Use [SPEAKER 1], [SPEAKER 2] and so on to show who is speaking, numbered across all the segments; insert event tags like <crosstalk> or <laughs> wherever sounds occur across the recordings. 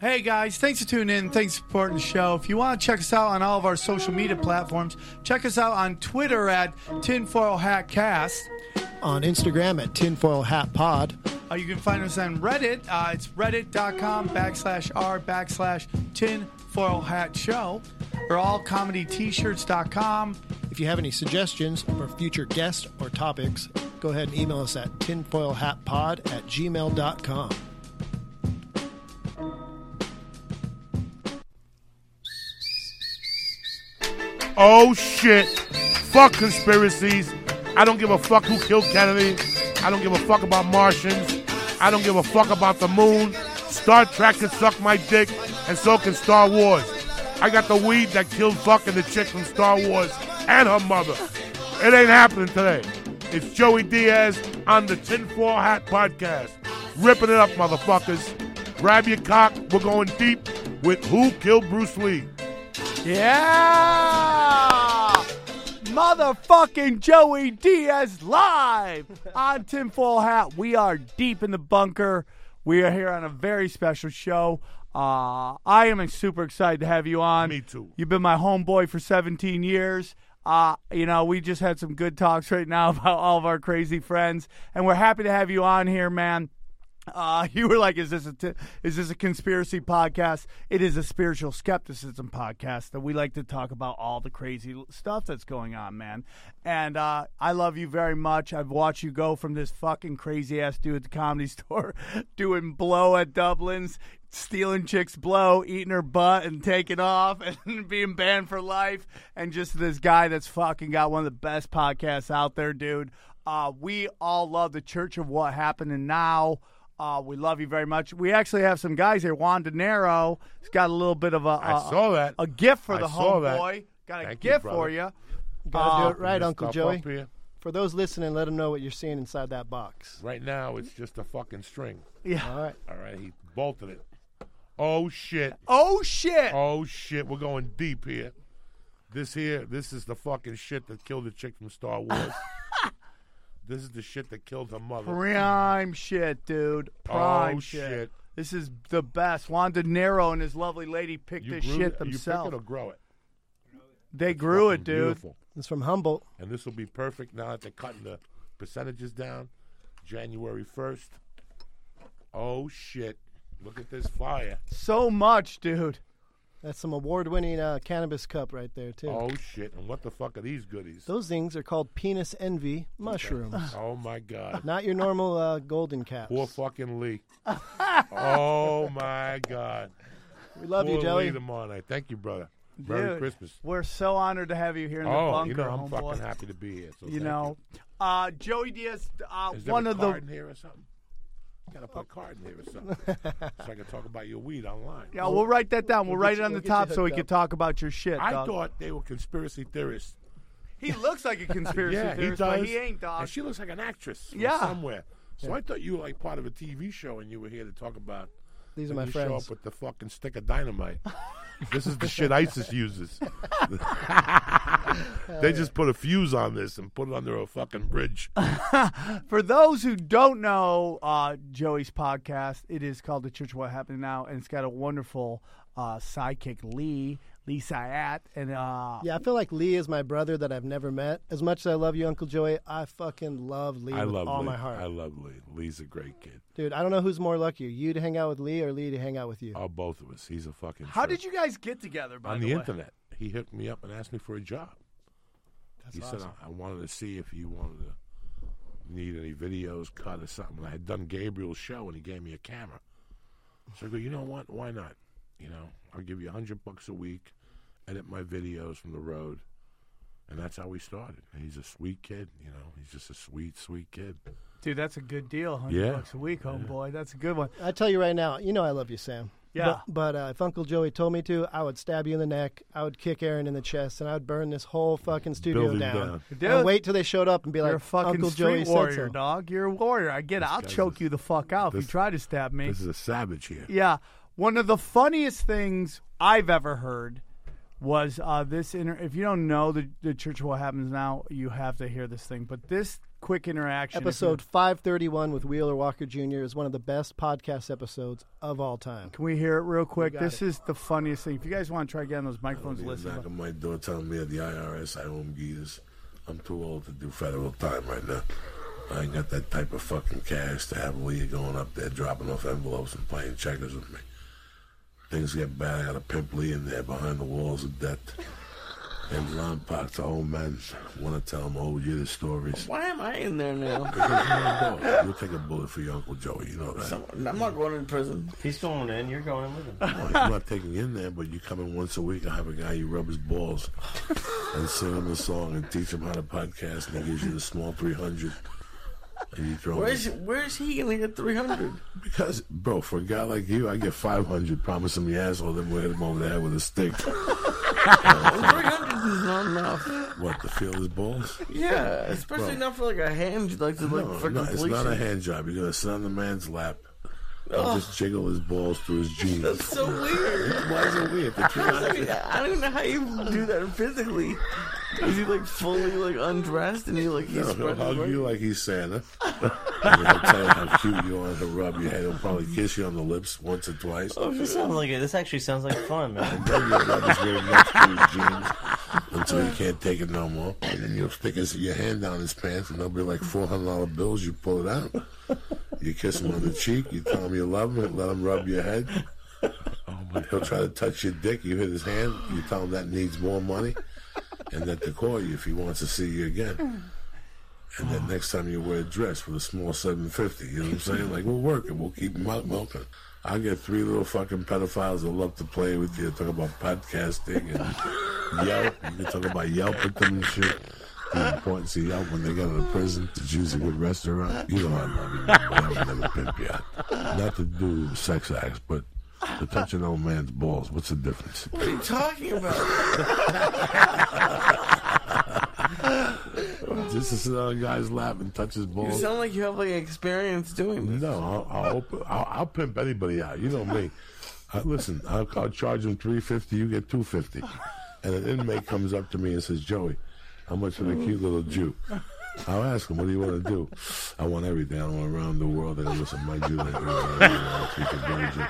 [SPEAKER 1] Hey guys, thanks for tuning in. Thanks for supporting the show. If you want to check us out on all of our social media platforms, check us out on Twitter at Tinfoil Hat Cast.
[SPEAKER 2] On Instagram at Tinfoil Hat Pod.
[SPEAKER 1] Uh, you can find us on Reddit. Uh, it's reddit.com backslash r backslash tinfoil hat show. Or allcomedyt-shirts.com.
[SPEAKER 2] If you have any suggestions for future guests or topics, go ahead and email us at tinfoilhatpod at gmail.com.
[SPEAKER 3] Oh shit. Fuck conspiracies. I don't give a fuck who killed Kennedy. I don't give a fuck about Martians. I don't give a fuck about the moon. Star Trek can suck my dick, and so can Star Wars. I got the weed that killed fucking the chick from Star Wars and her mother. It ain't happening today. It's Joey Diaz on the Tinfoil Hat Podcast. Ripping it up, motherfuckers. Grab your cock. We're going deep with Who Killed Bruce Lee.
[SPEAKER 1] Yeah! Motherfucking Joey Diaz live on Tinfoil Hat. We are deep in the bunker. We are here on a very special show. Uh, I am super excited to have you on.
[SPEAKER 3] Me too.
[SPEAKER 1] You've been my homeboy for 17 years. Uh, you know, we just had some good talks right now <laughs> about all of our crazy friends, and we're happy to have you on here, man. Uh, <laughs> you were like, "Is this a t- is this a conspiracy podcast?" It is a spiritual skepticism podcast that we like to talk about all the crazy stuff that's going on, man. And uh, I love you very much. I've watched you go from this fucking crazy ass dude at the comedy <laughs> store, doing blow at Dublin's, stealing chicks' blow, eating her butt, and taking off, <laughs> and being banned for life, and just this guy that's fucking got one of the best podcasts out there, dude. Uh, we all love the Church of What Happened and Now. Uh, we love you very much. We actually have some guys here. Juan De Niro has got a little bit of a,
[SPEAKER 3] I
[SPEAKER 1] a-
[SPEAKER 3] saw that.
[SPEAKER 1] a gift for
[SPEAKER 3] I
[SPEAKER 1] the
[SPEAKER 3] saw that.
[SPEAKER 1] homeboy. Got a
[SPEAKER 3] Thank
[SPEAKER 1] gift
[SPEAKER 3] brother.
[SPEAKER 1] for you.
[SPEAKER 2] Gotta
[SPEAKER 1] Uh,
[SPEAKER 2] do it right, Uncle Joey. For those listening, let them know what you're seeing inside that box.
[SPEAKER 3] Right now, it's just a fucking string.
[SPEAKER 1] Yeah.
[SPEAKER 2] All right.
[SPEAKER 3] All right, he bolted it. Oh shit.
[SPEAKER 1] Oh shit!
[SPEAKER 3] Oh shit, we're going deep here. This here, this is the fucking shit that killed the chick from Star Wars. <laughs> this is the shit that killed her mother.
[SPEAKER 1] Prime shit, dude. Prime
[SPEAKER 3] oh
[SPEAKER 1] shit.
[SPEAKER 3] shit.
[SPEAKER 1] This is the best. Juan De Niro and his lovely lady picked
[SPEAKER 3] You
[SPEAKER 1] this
[SPEAKER 3] grew
[SPEAKER 1] shit
[SPEAKER 3] it, you pick
[SPEAKER 1] themselves.
[SPEAKER 3] it or grow it.
[SPEAKER 1] They grew it, dude.
[SPEAKER 3] Beautiful.
[SPEAKER 2] It's from Humboldt.
[SPEAKER 3] And this will be perfect now that they're cutting the percentages down. January first. Oh shit. Look at this fire.
[SPEAKER 1] So much, dude.
[SPEAKER 2] That's some award-winning uh, cannabis cup right there too.
[SPEAKER 3] Oh shit. And what the fuck are these goodies?
[SPEAKER 2] Those things are called penis envy mushrooms. <laughs>
[SPEAKER 3] Oh my god.
[SPEAKER 2] Not your normal uh, golden caps.
[SPEAKER 3] Poor fucking Lee. <laughs> oh my God.
[SPEAKER 2] We love
[SPEAKER 3] Poor
[SPEAKER 2] you, Joey.
[SPEAKER 3] Lee tomorrow night. Thank you, brother. Merry
[SPEAKER 1] Dude,
[SPEAKER 3] Christmas.
[SPEAKER 1] We're so honored to have you here in the
[SPEAKER 3] Oh,
[SPEAKER 1] bunker,
[SPEAKER 3] you know I'm
[SPEAKER 1] homeboy.
[SPEAKER 3] fucking happy to be here. So
[SPEAKER 1] you
[SPEAKER 3] thank
[SPEAKER 1] know, uh, Joey Diaz, uh,
[SPEAKER 3] Is there
[SPEAKER 1] one
[SPEAKER 3] a
[SPEAKER 1] of
[SPEAKER 3] card
[SPEAKER 1] the
[SPEAKER 3] in here or something? Gotta put a oh. card in here or something, so I can talk about your weed online.
[SPEAKER 1] yeah. We'll write that down. We'll,
[SPEAKER 2] we'll
[SPEAKER 1] write
[SPEAKER 2] get
[SPEAKER 1] it on
[SPEAKER 2] we'll
[SPEAKER 1] the top so we
[SPEAKER 2] hooked
[SPEAKER 1] can talk about your shit.
[SPEAKER 3] I
[SPEAKER 1] dog.
[SPEAKER 3] thought they were conspiracy theorists.
[SPEAKER 1] he looks like a conspiracy
[SPEAKER 3] yeah, he
[SPEAKER 1] theorist,
[SPEAKER 3] does.
[SPEAKER 1] but he ain't, dog.
[SPEAKER 3] And she looks like an actress from
[SPEAKER 1] Yeah.
[SPEAKER 3] somewhere. So I thought you were like part of a TV show, and you were here to talk about.
[SPEAKER 2] These are my
[SPEAKER 3] you show up with the fucking stick of dynamite. <laughs> this is the shit ISIS uses. <laughs> they just put a fuse on this and put it under a fucking bridge. <laughs>
[SPEAKER 1] For those who don't know uh, Joey's podcast, it is called The Church of What Happened Now, and it's got a wonderful uh, sidekick, Lee, Lee Syatt, and uh,
[SPEAKER 2] Yeah, I feel like Lee is my brother that I've never met. As much as I love you, Uncle Joey, I fucking love Lee
[SPEAKER 3] I
[SPEAKER 2] with
[SPEAKER 3] love
[SPEAKER 2] all
[SPEAKER 3] Lee.
[SPEAKER 2] my heart.
[SPEAKER 3] I love Lee. Lee's a great kid.
[SPEAKER 2] Dude, I don't know who's more lucky, you to hang out with Lee or Lee to hang out with you.
[SPEAKER 3] Oh, both of us. He's a fucking.
[SPEAKER 1] how
[SPEAKER 3] trip.
[SPEAKER 1] did you guys get together? By the way?
[SPEAKER 3] on
[SPEAKER 1] the,
[SPEAKER 3] the
[SPEAKER 1] way?
[SPEAKER 3] internet? He hooked me up and asked me for a job.
[SPEAKER 2] That's
[SPEAKER 3] he
[SPEAKER 2] awesome.
[SPEAKER 3] said I, I wanted to see if you wanted to need any videos cut or something. I had done Gabriel's show and he gave me a camera. So I go, you know what? Why not? You know, I'll give you a hundred bucks a week, edit my videos from the road, and that's how we started. And he's a sweet kid. You know, he's just a sweet, sweet kid.
[SPEAKER 1] Dude, that's a good deal. Hundred
[SPEAKER 3] Yeah.
[SPEAKER 1] bucks a week, homeboy. That's a good one.
[SPEAKER 2] I tell you right now, you know I love you, Sam.
[SPEAKER 1] Yeah.
[SPEAKER 2] But, but uh, if Uncle Joey told me to, I would stab you in the neck. I would kick Aaron in the chest, and I would burn this whole fucking studio
[SPEAKER 3] Building
[SPEAKER 2] down.
[SPEAKER 3] down.
[SPEAKER 1] Dude.
[SPEAKER 2] And wait till they showed up and be
[SPEAKER 1] You're
[SPEAKER 2] like,
[SPEAKER 1] a fucking
[SPEAKER 2] Uncle
[SPEAKER 1] street
[SPEAKER 2] Joey said
[SPEAKER 1] warrior,
[SPEAKER 2] so.
[SPEAKER 1] dog. You're a warrior. I get it. I'll
[SPEAKER 3] guy's
[SPEAKER 1] choke
[SPEAKER 3] a-
[SPEAKER 1] you the fuck out if you
[SPEAKER 3] this-
[SPEAKER 1] try to stab me.
[SPEAKER 3] This is a savage here.
[SPEAKER 1] Yeah, one of the funniest things I've ever heard was uh, this. Inter- if you don't know the, the Church of What Happens Now, you have to hear this thing. But this quick interaction.
[SPEAKER 2] Episode 531 with Wheeler Walker Jr. is one of the best podcast episodes of all time.
[SPEAKER 1] Can we hear it real quick? This is the funniest thing. If you guys want to try getting those microphones,
[SPEAKER 3] He's
[SPEAKER 1] listen.
[SPEAKER 3] knocking my door telling me at the IRS I owe him geeters. I'm too old to do federal time right now. I ain't got that type of fucking cash to have Leah going up there dropping off envelopes and playing checkers with me. Things get bad. I got a pimp Lee in there behind the walls of debt. And Ron Park, the old man, want to tell him oh, old year stories.
[SPEAKER 4] Why am I in there now? <laughs>
[SPEAKER 3] Because you're a dog. You'll take a bullet for your Uncle Joey, you know that.
[SPEAKER 4] Some- I'm not going in prison.
[SPEAKER 5] He's going in. You're going in with him.
[SPEAKER 3] Well, I'm not taking in there, but you come in once a week. I have a guy you rub his balls and sing him a song and teach him how to podcast, and he gives you the small 300. And you throw him.
[SPEAKER 4] Where's Where's he gonna get 300?
[SPEAKER 3] Because, bro, for a guy like you, I get 500, promise him the asshole, then we'll hit him over the head with a stick. <laughs>
[SPEAKER 4] 300 is not enough.
[SPEAKER 3] What, to feel his balls?
[SPEAKER 4] Yeah, especially not for like a hand. Like to like
[SPEAKER 3] No,
[SPEAKER 4] for
[SPEAKER 3] no, it's
[SPEAKER 4] completion.
[SPEAKER 3] not a hand job. You're to sit on the man's lap and just jiggle his balls through his jeans.
[SPEAKER 4] That's so weird.
[SPEAKER 3] Why is it weird? The <laughs>
[SPEAKER 4] I
[SPEAKER 3] 300
[SPEAKER 4] don't, I don't even know how you do that physically. Is he like fully like undressed and he like he's
[SPEAKER 3] No, he'll hug you like he's Santa. and he'll tell you how cute you are. He'll rub your head. He'll probably kiss you on the lips once or twice.
[SPEAKER 5] Oh, this sounds like it. This actually sounds like fun, man.
[SPEAKER 3] Then you'll rub his little nuts through his jeans until you can't take it no more. And then you'll stick his, your hand down his pants, and there'll be like four hundred dollar bills. You pull it out. You kiss him on the cheek. You tell him you love him. And let him rub your head. Oh my! He'll try to touch your dick. You hit his hand. You tell him that needs more money, and that to call you if he wants to see you again. And then next time you wear a dress with a small 750, you know what I'm saying? Like, we'll work it. We'll keep him out milking. I'll get three little fucking pedophiles that love to play with you, talk about podcasting and <laughs> Yelp. You can talk about Yelp with them and shit. The importance of Yelp when they go to the prison to choose a good restaurant. You know I love you, but I would never pimp you out. Not to do sex acts, but to touch an old man's balls. What's the difference?
[SPEAKER 4] What are you talking about?
[SPEAKER 3] Just to sit on a guy's lap and touch his balls.
[SPEAKER 4] You sound like you have like experience doing this.
[SPEAKER 3] No, I'll, I'll, open, I'll, I'll pimp anybody out. You know me. I, listen, I'll, I'll charge him three fifty. You get two fifty. And an inmate comes up to me and says, "Joey, how much for the cute little Jew?" I'll ask him, "What do you want to do?" I want everything. I want around the world. And listen, my Jew, like, you can virgin.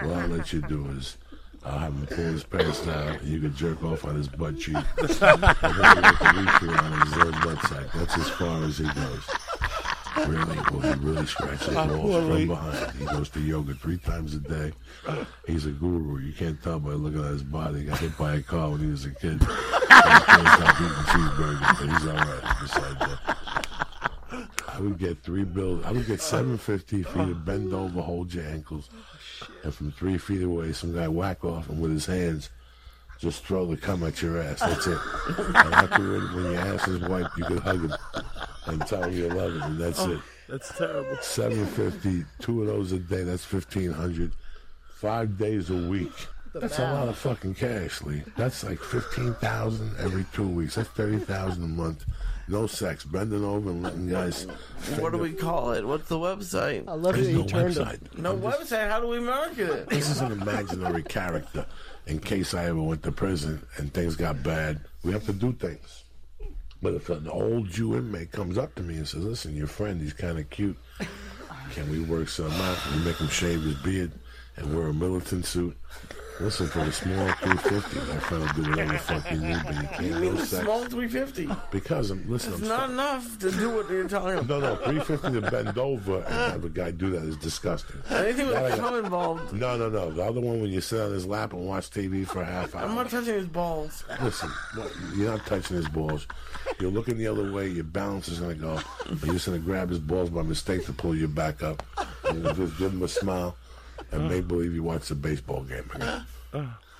[SPEAKER 3] What I'll let you do is. I'll have him pull his pants down, and you can jerk off on his butt cheek. <laughs> and then you the reach around his butt sack. That's as far as he goes. Really, well, he really scratches his balls from behind. He goes to yoga three times a day. He's a guru. You can't tell by looking at his body. He got hit by a car when he was a kid. he can't stop eating cheeseburgers, but he's all right besides that. I would get three bills. I would get seven fifty for you to bend over, hold your ankles, and from three feet away, some guy whack off and with his hands just throw the cum at your ass. That's it. And afterward, when your ass is wiped, you can hug him and tell him you love him, and that's oh, it.
[SPEAKER 1] That's terrible.
[SPEAKER 3] Seven fifty, two of those a day. That's fifteen hundred. Five days a week. That's a lot of fucking cash, Lee. That's like fifteen thousand every two weeks. That's thirty thousand a month. No sex, bending over and letting <laughs> guys.
[SPEAKER 4] What do we call it? What's the website?
[SPEAKER 2] I love
[SPEAKER 3] There's
[SPEAKER 2] that you
[SPEAKER 3] no
[SPEAKER 2] turned him.
[SPEAKER 3] website.
[SPEAKER 4] No
[SPEAKER 3] I'm just-
[SPEAKER 4] website. How do we market it?
[SPEAKER 3] This is an imaginary character. In case I ever went to prison and things got bad, we have to do things. But if an old Jew inmate comes up to me and says, "Listen, your friend, he's kind of cute. Can we work something out? Can we make him shave his beard and wear a militant suit?" Listen, for the small 350, my friend will do whatever the fuck you need, but you
[SPEAKER 4] You
[SPEAKER 3] can't
[SPEAKER 4] mean
[SPEAKER 3] no
[SPEAKER 4] the
[SPEAKER 3] sex.
[SPEAKER 4] small 350?
[SPEAKER 3] Because I'm listen,
[SPEAKER 4] It's
[SPEAKER 3] I'm
[SPEAKER 4] not
[SPEAKER 3] sta-
[SPEAKER 4] enough to do what you're talking about.
[SPEAKER 3] no, no, 350 to bend over and have a guy do that is disgusting.
[SPEAKER 4] Anything with
[SPEAKER 3] I got-
[SPEAKER 4] cum involved,
[SPEAKER 3] No, no, no. The other one when you sit on his lap and watch TV for a half hour.
[SPEAKER 4] I'm not touching his balls.
[SPEAKER 3] Listen, you're not touching his balls. You're looking the other way. Your balance is going to go. You're just going to grab his balls by mistake to pull you back up. And you just give him a smile and make believe you watch the baseball game again.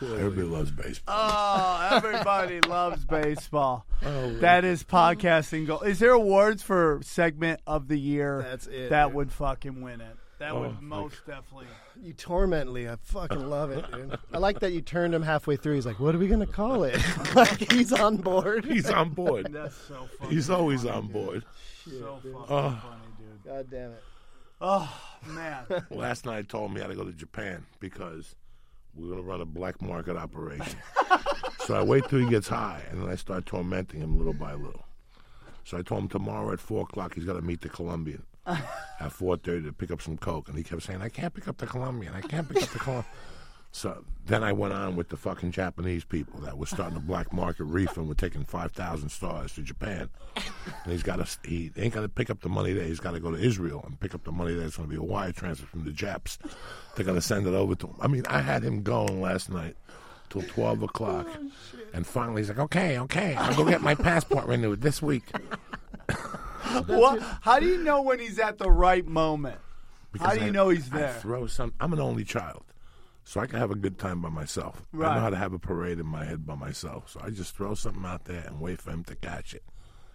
[SPEAKER 3] Everybody loves baseball.
[SPEAKER 1] Oh, everybody loves baseball. <laughs> Oh, that is podcasting goal. Is there awards for segment of the year?
[SPEAKER 2] That's it,
[SPEAKER 1] That
[SPEAKER 2] dude.
[SPEAKER 1] would fucking win it. That would oh, most definitely.
[SPEAKER 2] You torment Lee. I fucking love it, dude. I like that you turned him halfway through. He's like, "What are we gonna call it?" <laughs> like he's on board.
[SPEAKER 3] He's on board. <laughs>
[SPEAKER 1] That's so funny.
[SPEAKER 3] He's always on board.
[SPEAKER 1] so fucking
[SPEAKER 3] Oh.
[SPEAKER 1] funny, dude.
[SPEAKER 2] God damn it.
[SPEAKER 1] Oh man. <laughs>
[SPEAKER 3] Last night told me I had to go to Japan because we're going to run a black market operation. <laughs> so I wait till he gets high and then I start tormenting him little by little. So I told him tomorrow at four o'clock he's got to meet the Colombian <laughs> at four thirty to pick up some coke, and he kept saying, "I can't pick up the Colombian. I can't pick up the Colombian." So then I went on with the fucking Japanese people that were starting the black market reef and were taking five thousand stars to Japan. And he's got to he ain't got to pick up the money there. He's got to go to Israel and pick up the money there. It's going to be a wire transfer from the Japs. They're going to send it over to him. I mean, I had him going last night till twelve o'clock, and finally he's like, "Okay, okay, I'll go get my passport renewed this week." <laughs>
[SPEAKER 1] What? How do you know when he's at the right moment? How do you
[SPEAKER 3] I-
[SPEAKER 1] know he's there?
[SPEAKER 3] I
[SPEAKER 1] there?
[SPEAKER 3] throw some. I'm an only child, so I can have a good time by myself. I know how to have a parade in my head by myself. So I just throw something out there and wait for him to catch it,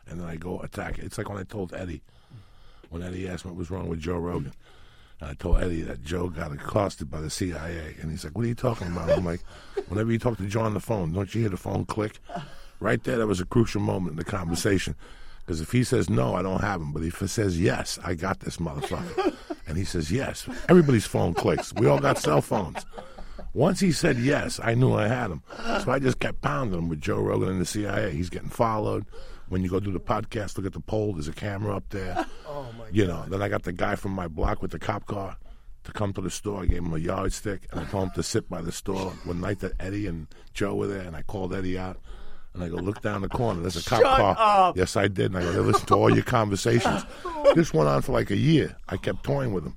[SPEAKER 3] and then I go attack it. It's like when I told Eddie, when Eddie asked me what was wrong with Joe Rogan. And I told Eddie that Joe got accosted by the CIA, and he's like, "What are you talking about?" I'm like, "Whenever you talk to Joe on the phone, don't you hear the phone click?" Right there, that was a crucial moment in the conversation. Because if he says no, I don't have him. But if he says yes, I got this motherfucker. And he says yes. Everybody's phone clicks. We all got cell phones. Once he said yes, I knew I had him. So I just kept pounding him with Joe Rogan and the CIA. He's getting followed. When you go do the podcast, look at the pole. There's a camera up there. <laughs>
[SPEAKER 2] Oh my
[SPEAKER 3] You know. Then I got the guy from my block with the cop car to come to the store. I gave him a yardstick and I told him to sit by the store. One night that Eddie and Joe were there, and I called Eddie out. And I go, look down the corner. There's a cop
[SPEAKER 1] Shut
[SPEAKER 3] car.
[SPEAKER 1] up.
[SPEAKER 3] Yes, I did. And I go, they listen to all your conversations. <laughs> Oh. This went on for like a year. I kept toying with him.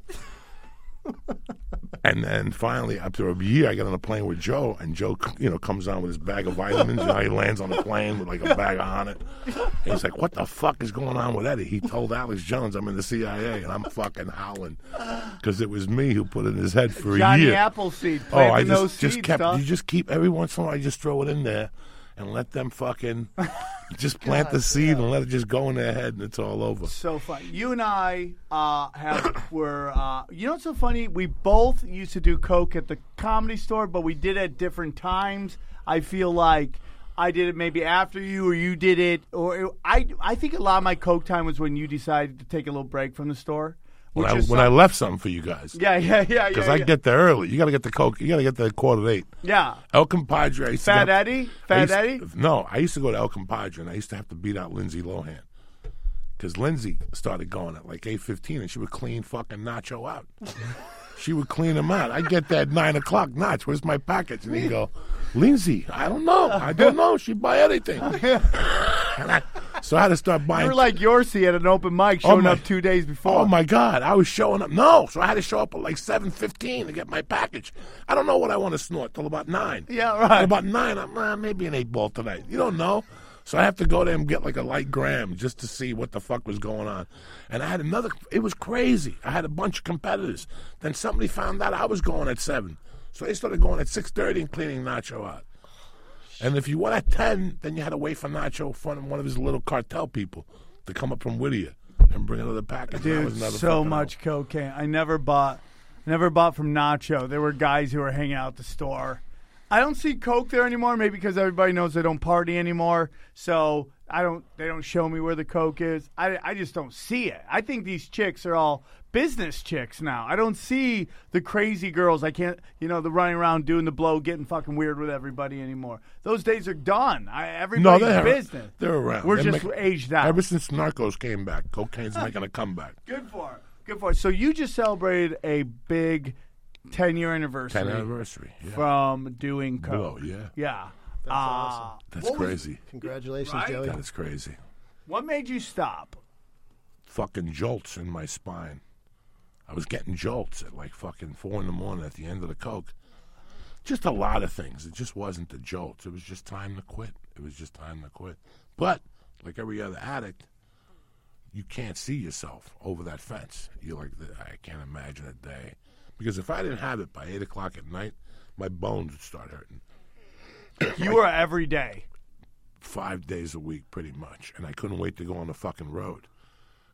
[SPEAKER 3] And then finally, after a year, I get on a plane with Joe, and Joe, you know, comes on with his bag of vitamins. You know, he lands on the plane with like a bag on it. And he's like, "What the fuck is going on with Eddie?" He told Alex Jones I'm in the CIA, and I'm fucking howling because it was me who put it in his head for a
[SPEAKER 1] Johnny
[SPEAKER 3] year.
[SPEAKER 1] Appleseed
[SPEAKER 3] Oh, I just just kept.
[SPEAKER 1] dog.
[SPEAKER 3] You just keep every once in a while. I just throw it in there and let them fucking <laughs> just plant the seed and let it just go in their head, and it's all over.
[SPEAKER 1] so funny. You and I uh, have <coughs> were uh, you know what's so funny? We both used to do coke at the comedy store, but we did it at different times. I feel like I did it maybe after you, or you did it, or I I think a lot of my coke time was when you decided to take a little break from the store.
[SPEAKER 3] When I when I left something for you guys.
[SPEAKER 1] yeah yeah yeah
[SPEAKER 3] Because
[SPEAKER 1] yeah,
[SPEAKER 3] I
[SPEAKER 1] yeah.
[SPEAKER 3] get there early. You got to get the coke. You got to get at quarter to eight.
[SPEAKER 1] yeah.
[SPEAKER 3] El Compadre. I used to
[SPEAKER 1] Fat
[SPEAKER 3] get-
[SPEAKER 1] Eddie? Fat Eddie?
[SPEAKER 3] No, I used to go to El Compadre, and I used to have to beat out Lindsay Lohan. Because Lindsay started going at like 8.15, and she would clean fucking Nacho out. <laughs> she would clean them out. I get that 9 o'clock, notch. where's my package? And he'd go, Lindsay, I don't know. I don't know. She'd buy anything. <laughs> And I- so I had to start buying
[SPEAKER 1] You're like Yorsey at an open mic, showing
[SPEAKER 3] my-
[SPEAKER 1] up two days before.
[SPEAKER 3] Oh my God! I was showing up. No, so I had to show up at like seven fifteen to get my package. I don't know what I want to snort till about nine.
[SPEAKER 1] Yeah, right.
[SPEAKER 3] At about nine, I'm uh, maybe an eight ball tonight. You don't know. So I have to go there and get like a light gram just to see what the fuck was going on. And I had another. It was crazy. I had a bunch of competitors. Then somebody found out I was going at seven, so they started going at six thirty and cleaning Nacho out. And if you went at 10, then you had to wait for Nacho from one of his little cartel people to come up from Whittier and bring another package.
[SPEAKER 1] Dude, so much cocaine. I never bought, never bought from Nacho. There were guys who were hanging out at the store. I don't see coke there anymore. Maybe because everybody knows they don't party anymore. So I don't. They don't show me where the coke is. I, I just don't see it. I think these chicks are all business chicks now. I don't see the crazy girls. I can't. You know, the running around doing the blow, getting fucking weird with everybody anymore. Those days are done. I,
[SPEAKER 3] No,
[SPEAKER 1] everybody's
[SPEAKER 3] they're
[SPEAKER 1] business.
[SPEAKER 3] They're around.
[SPEAKER 1] We're
[SPEAKER 3] They're
[SPEAKER 1] just aged out.
[SPEAKER 3] Ever since Narcos came back, cocaine's <laughs> making a comeback.
[SPEAKER 1] Good for it. Good for it. So you just celebrated a big ten year anniversary
[SPEAKER 3] 10th anniversary. Yeah.
[SPEAKER 1] from doing
[SPEAKER 3] Blow,
[SPEAKER 1] coke.
[SPEAKER 3] yeah.
[SPEAKER 1] Yeah.
[SPEAKER 2] That's awesome.
[SPEAKER 1] Uh,
[SPEAKER 3] That's
[SPEAKER 1] what was-
[SPEAKER 3] crazy.
[SPEAKER 2] Congratulations,
[SPEAKER 1] Right?
[SPEAKER 2] Joey.
[SPEAKER 3] That is crazy.
[SPEAKER 1] what made you stop?
[SPEAKER 3] Fucking jolts in my spine. I was getting jolts at like fucking four in the morning at the end of the coke. Just a lot of things. It just wasn't the jolts. It was just time to quit. It was just time to quit. But like every other addict, you can't see yourself over that fence. You're like, I can't imagine a day. Because if I didn't have it by eight o'clock at night, my bones would start hurting.
[SPEAKER 1] You were every day.
[SPEAKER 3] five days a week, pretty much. And I couldn't wait to go on the fucking road.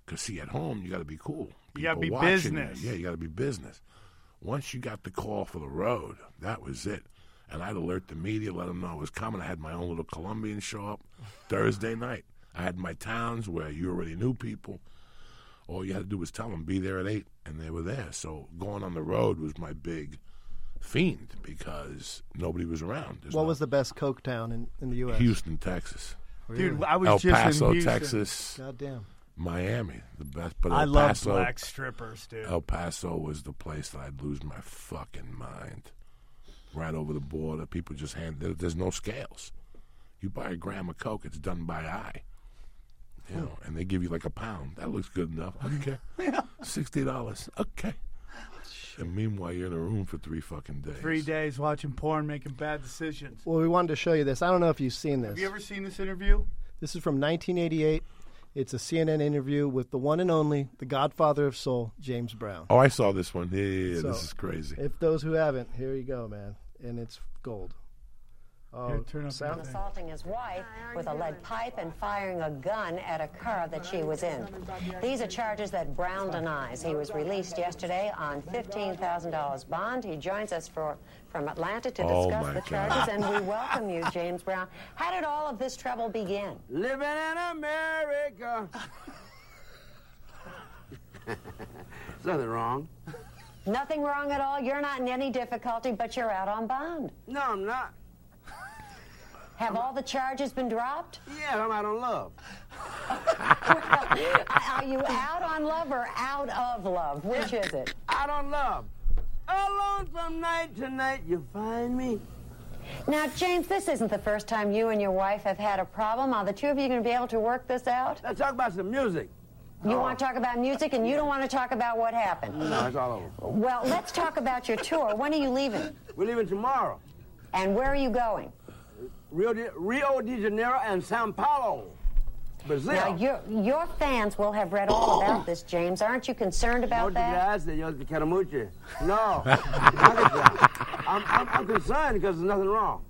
[SPEAKER 3] Because, see, at home, you got to be cool.
[SPEAKER 1] You gotta be
[SPEAKER 3] watching you.
[SPEAKER 1] business.
[SPEAKER 3] Yeah, you got to be business. Once you got the call for the road, that was it. And I'd alert the media, let them know I was coming. I had my own little Colombian show up Thursday night. I had my towns where you already knew people. All you had to do was tell them, be there at 8, and they were there. So going on the road was my big fiend because nobody was around. There's
[SPEAKER 2] What
[SPEAKER 3] no-
[SPEAKER 2] was the best Coke town in, in the U.S.?
[SPEAKER 3] Houston, Texas.
[SPEAKER 1] Dude, I was
[SPEAKER 3] El
[SPEAKER 1] just
[SPEAKER 3] Paso,
[SPEAKER 1] in Houston.
[SPEAKER 3] Texas,
[SPEAKER 2] Goddamn.
[SPEAKER 3] Miami, the best. But El
[SPEAKER 1] I love
[SPEAKER 3] Paso,
[SPEAKER 1] black strippers, dude.
[SPEAKER 3] El Paso was the place that I'd lose my fucking mind. Right over the border, people just hand. There, there's no scales. You buy a gram of coke, it's done by eye. You know, and they give you like a pound. That looks good enough. Okay, <laughs> sixty dollars. Okay. And meanwhile, you're in a room for three fucking days.
[SPEAKER 1] Three days watching porn, making bad decisions.
[SPEAKER 2] Well, we wanted to show you this. I don't know if you've seen this.
[SPEAKER 1] Have you ever seen this interview?
[SPEAKER 2] This is from 1988. It's a CNN interview with the one and only, the Godfather of Soul, James Brown.
[SPEAKER 3] Oh, I saw this one. Yeah, yeah, yeah.
[SPEAKER 2] So,
[SPEAKER 3] this is crazy.
[SPEAKER 2] If those who haven't, here you go, man, and it's gold. Oh,
[SPEAKER 1] Here, turn up
[SPEAKER 2] sound-
[SPEAKER 6] assaulting his wife with a lead pipe and firing a gun at a car that she was in. These are charges that Brown denies. He was released yesterday on $15,000 bond. He joins us for, from Atlanta to
[SPEAKER 3] Oh,
[SPEAKER 6] discuss
[SPEAKER 3] my
[SPEAKER 6] the
[SPEAKER 3] God.
[SPEAKER 6] charges, and we <laughs> welcome you, James Brown. How did all of this trouble begin?
[SPEAKER 7] Living in America. <laughs> There's nothing wrong.
[SPEAKER 6] Nothing wrong at all. You're not in any difficulty, but you're out on bond.
[SPEAKER 7] No, I'm not.
[SPEAKER 6] Have all the charges been dropped?
[SPEAKER 7] Yeah, I'm out on love. <laughs>
[SPEAKER 6] Are you out on love or out of love? Which is it?
[SPEAKER 7] Out on love. Alone from night to night, you find me.
[SPEAKER 6] Now, James, this isn't the first time you and your wife have had a problem. Are the two of you going to be able to work this out?
[SPEAKER 7] Let's talk about some music.
[SPEAKER 6] You want to talk about music and you don't want to talk about what happened.
[SPEAKER 7] No, it's all over.
[SPEAKER 6] Well, let's talk about your tour. When are you leaving?
[SPEAKER 7] We're leaving tomorrow.
[SPEAKER 6] And where are you going?
[SPEAKER 7] Rio de, Rio de Janeiro and Sao Paulo, Brazil.
[SPEAKER 6] Now, your, your fans will have read all about this, James. Aren't you concerned about that?
[SPEAKER 7] gracias, yo te quiero mucho. No, <laughs> I'm, I'm, I'm concerned because there's nothing wrong.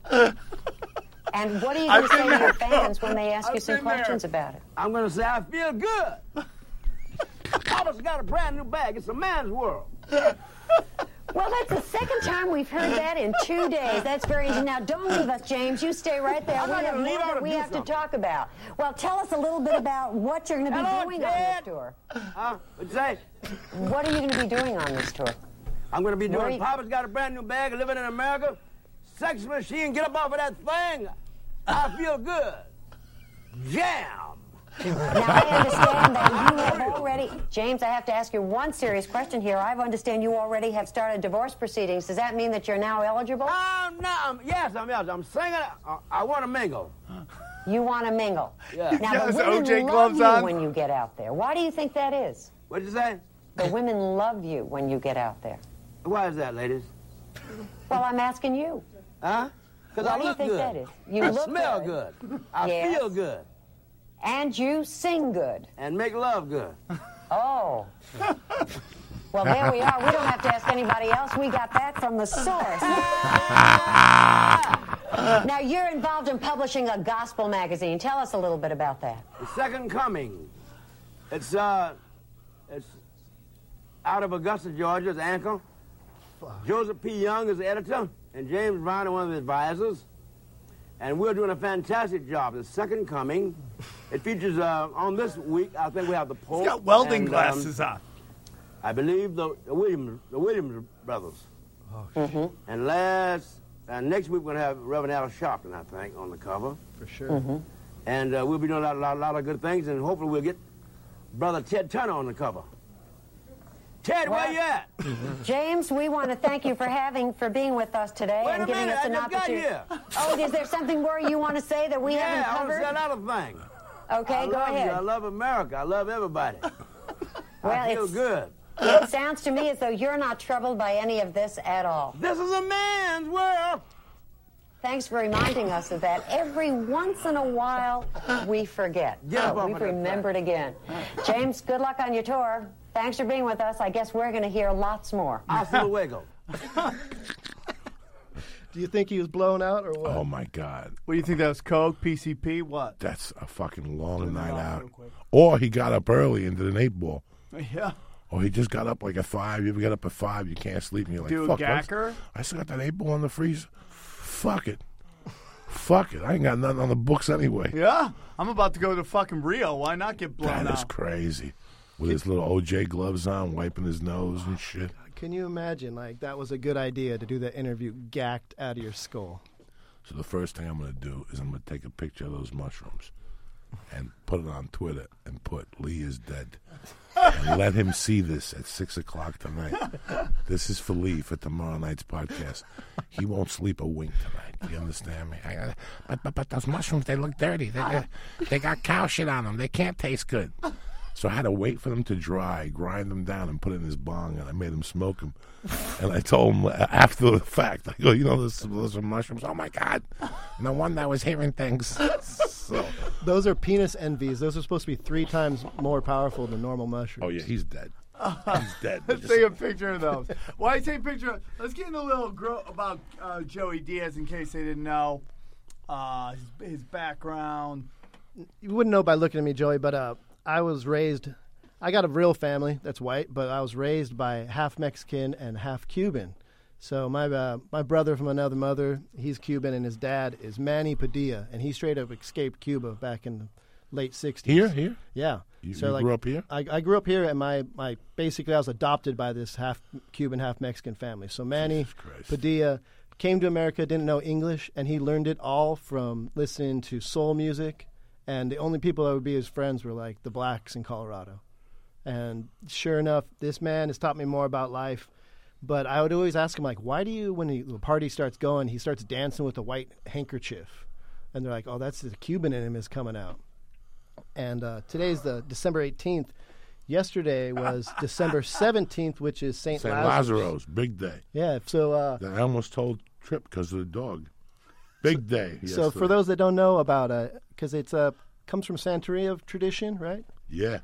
[SPEAKER 6] And what are you going to say to your fans when they ask you
[SPEAKER 1] I've
[SPEAKER 6] some
[SPEAKER 1] been there.
[SPEAKER 6] questions about it?
[SPEAKER 7] I'm going to say I feel good. <laughs> Papa's got a brand new bag. It's a man's world. <laughs>
[SPEAKER 6] Well, that's the second time we've heard that in two days. That's very easy. Now, don't leave us, James. You stay right there.
[SPEAKER 7] I'm
[SPEAKER 6] we have
[SPEAKER 7] leave.
[SPEAKER 6] That we have to talk about. Well, tell us a little bit about what you're going to be
[SPEAKER 7] Hello,
[SPEAKER 6] doing on this tour.
[SPEAKER 7] Huh? What'd you say?
[SPEAKER 6] What are you going to be doing on this tour?
[SPEAKER 7] I'm going to be doing
[SPEAKER 6] you-
[SPEAKER 7] Papa's got a brand new bag, living in America. Sex machine, get up off of that thing. I feel good. Jam.
[SPEAKER 6] Now, I understand that you have already, James, I have to ask you one serious question here. I understand you already have started divorce proceedings. Does that mean that you're now eligible?
[SPEAKER 7] Um, I'm not, I'm, um, yes, I'm, yes, I'm singing. I, uh, I want to mingle.
[SPEAKER 6] You want to mingle.
[SPEAKER 7] Yeah.
[SPEAKER 6] Now,
[SPEAKER 1] Got
[SPEAKER 6] the women
[SPEAKER 1] OJ
[SPEAKER 6] love
[SPEAKER 1] gloves
[SPEAKER 6] you
[SPEAKER 1] on.
[SPEAKER 6] when you get out there. Why do you think that is?
[SPEAKER 7] What'd you say?
[SPEAKER 6] The women love you when you get out there.
[SPEAKER 7] Why is that, ladies?
[SPEAKER 6] Well, I'm asking you.
[SPEAKER 7] Huh? Because
[SPEAKER 6] Why
[SPEAKER 7] I
[SPEAKER 6] do you
[SPEAKER 7] look
[SPEAKER 6] think
[SPEAKER 7] good.
[SPEAKER 6] that is? You
[SPEAKER 7] I
[SPEAKER 6] look
[SPEAKER 7] smell
[SPEAKER 6] good.
[SPEAKER 7] good. I
[SPEAKER 6] Yes.
[SPEAKER 7] feel good.
[SPEAKER 6] And you sing good.
[SPEAKER 7] And make love good. <laughs>
[SPEAKER 6] Oh. Well, there we are. We don't have to ask anybody else. We got that from the source. <laughs> now, you're involved in publishing a gospel magazine. Tell us a little bit about that.
[SPEAKER 7] The Second Coming. It's uh, it's out of Augusta, Georgia. It's Anchor. Joseph P. Young is the editor, and James Brown is one of the advisors. And we're doing a fantastic job. The Second Coming. It features uh, on this week. I think we have the Pope.
[SPEAKER 1] He's got welding
[SPEAKER 7] and, um,
[SPEAKER 1] glasses on.
[SPEAKER 7] I believe the, the Williams, the Williams brothers. And last, and next week we're gonna have Reverend Al Sharpton, I think, on the cover.
[SPEAKER 2] for sure.
[SPEAKER 7] And uh, we'll be doing a lot, lot, lot of good things, and hopefully we'll get Brother Ted Turner on the cover. Ted, where you at?
[SPEAKER 6] James, we want to thank you for having, for being with us today
[SPEAKER 7] Wait
[SPEAKER 6] and giving
[SPEAKER 7] minute,
[SPEAKER 6] us
[SPEAKER 7] I
[SPEAKER 6] an opportunity. Oh, is there something more you want to say that we
[SPEAKER 7] yeah,
[SPEAKER 6] haven't
[SPEAKER 7] I
[SPEAKER 6] covered?
[SPEAKER 7] say a lot of things.
[SPEAKER 6] Okay,
[SPEAKER 7] I
[SPEAKER 6] go
[SPEAKER 7] love
[SPEAKER 6] ahead.
[SPEAKER 7] you. I love America. I love everybody.
[SPEAKER 6] Well,
[SPEAKER 7] I feel good.
[SPEAKER 6] It sounds to me as though you're not troubled by any of this at all.
[SPEAKER 7] This is a man's world.
[SPEAKER 6] Thanks for reminding us of that. Every once in a while, we forget.
[SPEAKER 7] Yeah,
[SPEAKER 6] Oh, we've remembered again. James, good luck on your tour. Thanks for being with us. I guess we're going to hear lots more. <laughs>
[SPEAKER 7] Hasta luego. <laughs>
[SPEAKER 2] Do you think he was blown out or what?
[SPEAKER 3] Oh my God,
[SPEAKER 1] What do you think that was? Coke, PCP, what?
[SPEAKER 3] that's a fucking long night out. Or he got up early and did an eight ball.
[SPEAKER 1] Yeah.
[SPEAKER 3] Or he just got up like at five. You ever get up at five, you can't sleep, and you're like,
[SPEAKER 1] Do a
[SPEAKER 3] "Fuck, I-
[SPEAKER 1] gacker?
[SPEAKER 3] I still got that eight ball in the freezer. Fuck it, fuck it. I ain't got nothing on the books anyway.
[SPEAKER 1] Yeah. I'm about to go to fucking Rio. Why not get blown out?
[SPEAKER 3] That is crazy. With his little OJ gloves on, wiping his nose and <sighs> shit.
[SPEAKER 2] Can you imagine? Like that was a good idea to do that interview gacked out of your skull.
[SPEAKER 3] So the first thing I'm gonna do is I'm gonna take a picture of those mushrooms. and put it on Twitter and put Lee is dead. and let him see this at six o'clock tonight. This is for Lee for tomorrow night's podcast. He won't sleep a wink tonight. You understand me? I, but, but but those mushrooms they look dirty. They got, they got cow shit on them. They can't taste good. So I had to wait for them to dry, grind them down, and put in his bong, and I made him smoke them. <laughs> And I told him after the fact, I go, you know, this, those are mushrooms. Oh my god! No one that was hearing things. <laughs> So,
[SPEAKER 2] Those are penis envies. Those are supposed to be three times more powerful than normal mushrooms.
[SPEAKER 3] oh yeah, he's dead. <laughs> He's dead.
[SPEAKER 1] Let's take a picture of those. Why take a picture? Of, let's get in a little gro- about uh, Joey Diaz in case they didn't know uh, his, his background.
[SPEAKER 2] you wouldn't know by looking at me, Joey, but uh, I was raised. I got a real family that's white, but I was raised by half Mexican and half Cuban. So my uh, my brother from another mother, he's Cuban, and his dad is Manny Padilla, and he straight up escaped Cuba back in the late '60s.
[SPEAKER 3] Here, here.
[SPEAKER 2] yeah.
[SPEAKER 3] You,
[SPEAKER 2] so
[SPEAKER 3] you
[SPEAKER 2] like,
[SPEAKER 3] grew up here.
[SPEAKER 2] I, I grew up here, and my, my basically I was adopted by this half Cuban, half Mexican family. So Manny Padilla came to America, didn't know English, and he learned it all from listening to soul music. And the only people that would be his friends were like the blacks in Colorado. And sure enough, this man has taught me more about life. But I would always ask him like, why do you, when he, the party starts going, he starts dancing with a white handkerchief, and they're like, oh, that's the Cuban in him is coming out. And uh, today's the December 18th. Yesterday was <laughs> December 17th, which is Saint,
[SPEAKER 3] St.
[SPEAKER 2] Lazarus.
[SPEAKER 3] Lazaro's big day.
[SPEAKER 2] Yeah. So, uh,
[SPEAKER 3] I almost told Trip because of the dog. Big day.
[SPEAKER 2] so
[SPEAKER 3] yesterday.
[SPEAKER 2] for those that don't know about it, because it's uh, comes from Santeria tradition, right?
[SPEAKER 3] Yeah.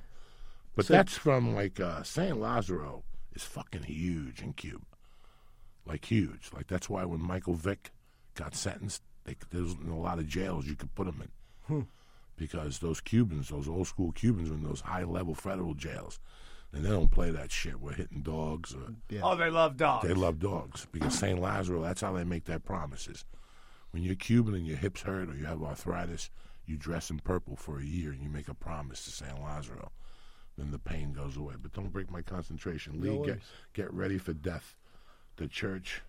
[SPEAKER 3] But
[SPEAKER 2] So-
[SPEAKER 3] that's from like uh, St. Lazaro is fucking huge in Cuba. Like huge. Like that's why when Michael Vick got sentenced, they, there's in a lot of jails you could put him in. Because those Cubans, those old school Cubans, are in those high level federal jails, and they don't play that shit. We're hitting dogs. Or,
[SPEAKER 1] Oh, they love dogs.
[SPEAKER 3] They love dogs because St. Lazaro. That's how they make their promises. When you're Cuban and your hips hurt or you have arthritis, you dress in purple for a year and you make a promise to St. Lazaro. Then the pain goes away. But don't break my concentration. Lee, get get ready for death. The church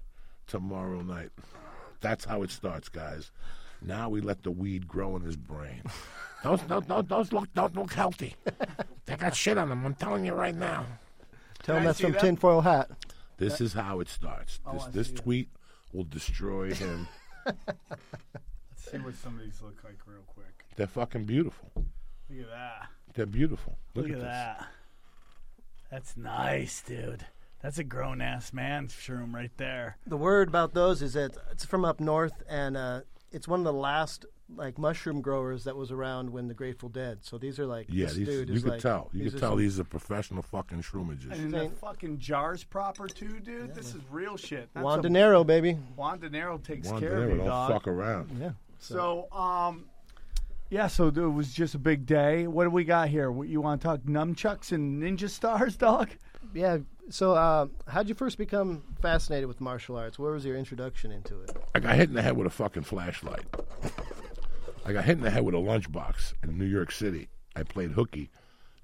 [SPEAKER 3] tomorrow night. That's how it starts, guys. Now we let the weed grow in his brain. <laughs> Those, those, those, those look don't look healthy. They got shit on them. I'm telling you right now.
[SPEAKER 2] Tell
[SPEAKER 1] Can
[SPEAKER 2] him that's
[SPEAKER 1] see
[SPEAKER 2] from
[SPEAKER 1] that?
[SPEAKER 2] tinfoil hat.
[SPEAKER 3] This is how it starts.
[SPEAKER 1] Oh,
[SPEAKER 3] This
[SPEAKER 1] I
[SPEAKER 3] this
[SPEAKER 1] see it.
[SPEAKER 3] tweet will destroy him.
[SPEAKER 1] Let's see what some of these look like real quick.
[SPEAKER 3] They're fucking beautiful.
[SPEAKER 1] Look at that.
[SPEAKER 3] They're beautiful. Look,
[SPEAKER 1] Look, at,
[SPEAKER 3] this.
[SPEAKER 1] that. That's nice, dude. That's a grown ass man shroom right there.
[SPEAKER 2] The word about those is that it's from up north, and uh, it's one of the last like mushroom growers that was around when the Grateful Dead. So these are like
[SPEAKER 3] Yeah,
[SPEAKER 2] this
[SPEAKER 3] these,
[SPEAKER 2] dude
[SPEAKER 3] you
[SPEAKER 2] is
[SPEAKER 3] could
[SPEAKER 2] like,
[SPEAKER 3] tell. You
[SPEAKER 2] these
[SPEAKER 3] could tell
[SPEAKER 2] some-
[SPEAKER 3] these are professional fucking shroomages.
[SPEAKER 1] And the fucking jars proper too, dude. this is real shit. That's
[SPEAKER 2] Juan
[SPEAKER 1] a-
[SPEAKER 2] De Niro, baby.
[SPEAKER 1] Juan De Niro takes
[SPEAKER 3] Juan
[SPEAKER 1] care
[SPEAKER 3] De
[SPEAKER 1] of
[SPEAKER 3] Niro
[SPEAKER 1] you,
[SPEAKER 3] don't
[SPEAKER 1] dog.
[SPEAKER 3] fuck around.
[SPEAKER 2] Yeah.
[SPEAKER 1] So, um, yeah. So it was just a big day. What do we got here? What, you want to talk nunchucks and ninja stars, dog?
[SPEAKER 2] Yeah. So, uh, how'd you first become fascinated with martial arts? Where was your introduction into it?
[SPEAKER 3] I got hit in the head with a fucking flashlight. I got hit in the head with a lunchbox in New York City. I played hooky,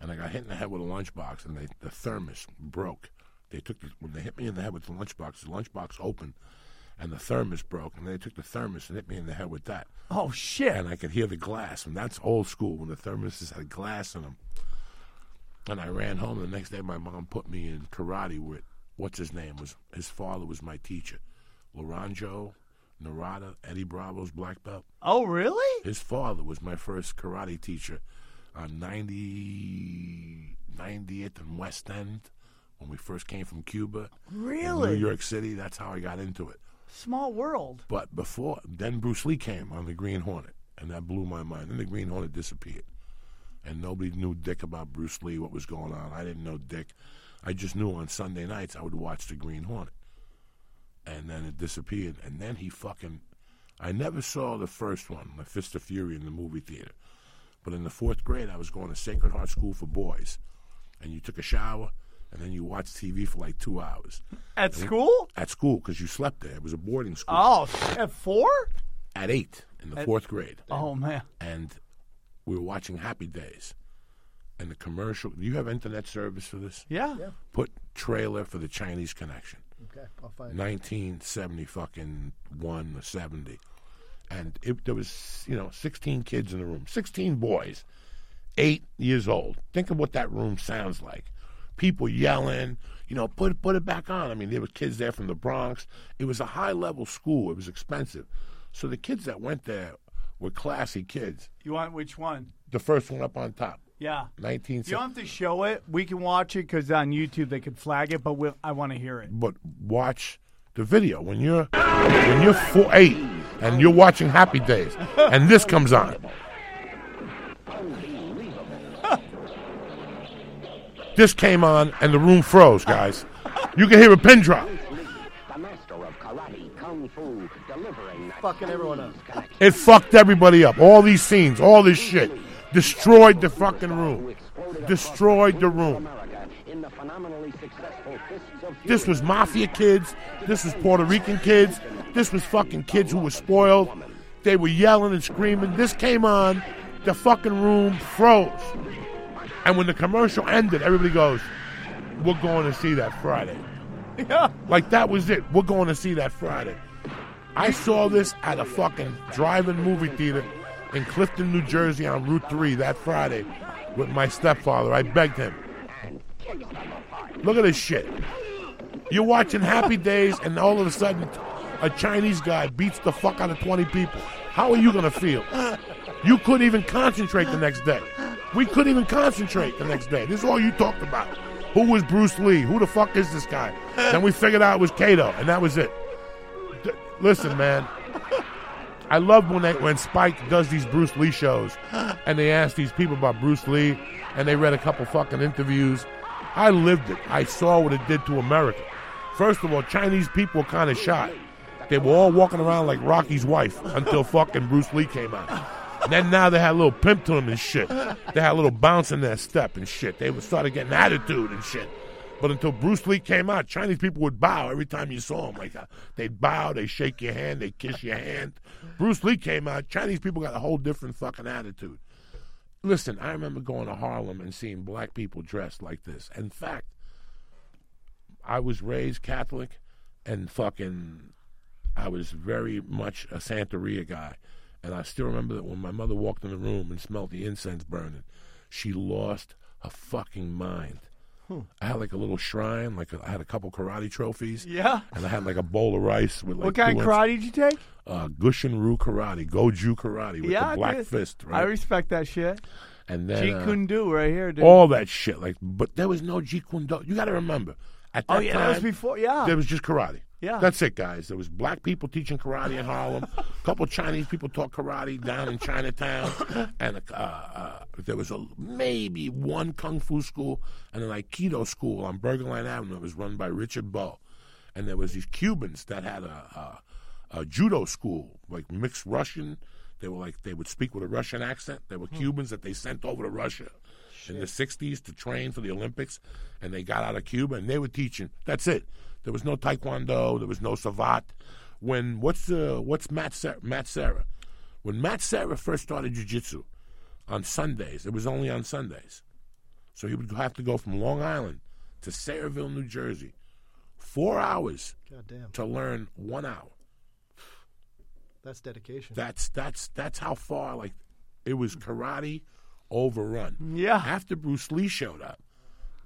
[SPEAKER 3] and I got hit in the head with a lunchbox, and they, the thermos broke. They took the, when they hit me in the head with the lunchbox. The lunchbox opened, and the thermos broke, and they took the thermos and hit me in the head with that.
[SPEAKER 1] Oh shit!
[SPEAKER 3] and I could hear the glass. And that's old school when the thermoses had glass in them. And I ran home. The next day, my mom put me in karate with what's his name was his father was my teacher, Loranjo Narada, Eddie Bravo's black belt.
[SPEAKER 1] oh really?
[SPEAKER 3] His father was my first karate teacher on 90, 90th and West End when we first came from Cuba.
[SPEAKER 1] Really?
[SPEAKER 3] New York City. That's how I got into it.
[SPEAKER 1] Small world.
[SPEAKER 3] But before, then Bruce Lee came on the Green Hornet, and that blew my mind. Then the Green Hornet disappeared, and nobody knew dick about Bruce Lee, what was going on. I didn't know dick. I just knew on Sunday nights I would watch the Green Hornet, and then it disappeared. And then he fucking, I never saw the first one, The Fist of Fury, in the movie theater. But in the fourth grade, I was going to Sacred Heart School for Boys, and you took a shower, and then you watched TV for like two hours
[SPEAKER 1] At school?
[SPEAKER 3] at school because you slept there. It was a boarding school
[SPEAKER 1] Oh, at four?
[SPEAKER 3] at eight in the fourth grade,
[SPEAKER 1] Oh man.
[SPEAKER 3] and we were watching Happy Days. And the commercial. Do you have internet service for this?
[SPEAKER 1] Yeah.
[SPEAKER 3] Put trailer for the Chinese Connection,
[SPEAKER 2] Okay, I'll find it.
[SPEAKER 3] 1970 fucking one or 70, and it, there was you know 16 kids in the room, 16 boys, eight years old. Think of what that room sounds like. People yelling, you know, put put it back on. I mean, there were kids there from the Bronx. It was a high level school. It was expensive, so the kids that went there were classy kids.
[SPEAKER 1] You want which one?
[SPEAKER 3] The first one up on top,
[SPEAKER 1] Yeah.
[SPEAKER 3] 19.
[SPEAKER 1] You don't have to show it. We can watch it because on YouTube they could flag it, but we'll, I want to hear it.
[SPEAKER 3] but watch the video when you're when you're four eight and you're watching Happy Days and this comes on. <laughs> This came on and the room froze, guys. You can hear a pin drop.
[SPEAKER 8] The master of karate, kung fu, delivering
[SPEAKER 2] Fucking everyone up.
[SPEAKER 3] It fucked everybody up. All these scenes, all this shit, destroyed the fucking room. Destroyed the room.
[SPEAKER 8] America in the phenomenally successful Fists of
[SPEAKER 3] This was mafia kids. This was Puerto Rican kids. This was fucking kids who were spoiled. They were yelling and screaming. This came on. The fucking room froze. And when the commercial ended, everybody goes, We're going to see that Friday. <laughs>
[SPEAKER 1] Yeah.
[SPEAKER 3] Like that was it. We're going to see that Friday. I saw this at a fucking drive-in movie theater in Clifton, New Jersey on Route 3 that Friday with my stepfather. I begged him. Look at this shit. You're watching Happy Days and all of a sudden a Chinese guy beats the fuck out of 20 people. How are you going to feel? You couldn't even concentrate the next day. We couldn't even concentrate the next day. This is all you talked about. Who was Bruce Lee? Who the fuck is this guy? Then we figured out it was Kato, and that was it. Listen, man. I love when they, when Spike does these Bruce Lee shows, and they ask these people about Bruce Lee, and they read a couple fucking interviews. I lived it. I saw what it did to America. First of all, Chinese people were kind of shy. They were all walking around like Rocky's wife until fucking Bruce Lee came out. And then now they had a little pimp to them and shit. They had a little bounce in their step and shit. They started getting attitude and shit. But until Bruce Lee came out, Chinese people would bow every time you saw him. Like they'd bow, they shake your hand, they kiss your hand. Bruce Lee came out, Chinese people got a whole different fucking attitude. Listen, I remember going to Harlem and seeing black people dressed like this. In fact, I was raised Catholic and fucking I was very much a Santeria guy. And I still remember that when my mother walked in the room and smelled the incense burning, she lost her fucking mind. I had like a little shrine, like I had a couple karate trophies.
[SPEAKER 1] Yeah.
[SPEAKER 3] And I had like a bowl of rice with like
[SPEAKER 1] What kind of
[SPEAKER 3] inch-
[SPEAKER 1] karate did you take?
[SPEAKER 3] Uh, Gushin Ryu karate, Goju karate with
[SPEAKER 1] yeah,
[SPEAKER 3] the black fist,
[SPEAKER 1] I respect that shit.
[SPEAKER 3] and then
[SPEAKER 1] Jeet
[SPEAKER 3] uh,
[SPEAKER 1] Kune Do right here, dude.
[SPEAKER 3] all that shit. Like, but there was no Jeet Kune Do. You got to remember, at that
[SPEAKER 1] oh yeah,
[SPEAKER 3] time,
[SPEAKER 1] that was before. Yeah.
[SPEAKER 3] there was just karate.
[SPEAKER 1] Yeah.
[SPEAKER 3] That's it, guys. There was black people teaching karate in Harlem. A <laughs> couple Chinese people taught karate down in Chinatown, and uh, uh, there was a maybe one kung fu school and an aikido school on Bergenline Avenue. It was run by Richard Bow, and there was these Cubans that had a, a, a judo school, like mixed Russian. They were like they would speak with a Russian accent. They were Cubans that they sent over to Russia in the '60s to train for the Olympics, and they got out of Cuba and they were teaching. That's it. There was no Taekwondo. There was no Savate. When what's uh, what's Matt Serra, Matt Serra? When Matt Serra first started jiu-jitsu on Sundays, it was only on Sundays, so he would have to go from Long Island to Sayreville, New Jersey, four hours to learn one hour.
[SPEAKER 2] That's dedication.
[SPEAKER 3] That's that's that's how far like it was karate overrun.
[SPEAKER 1] Yeah.
[SPEAKER 3] After Bruce Lee showed up,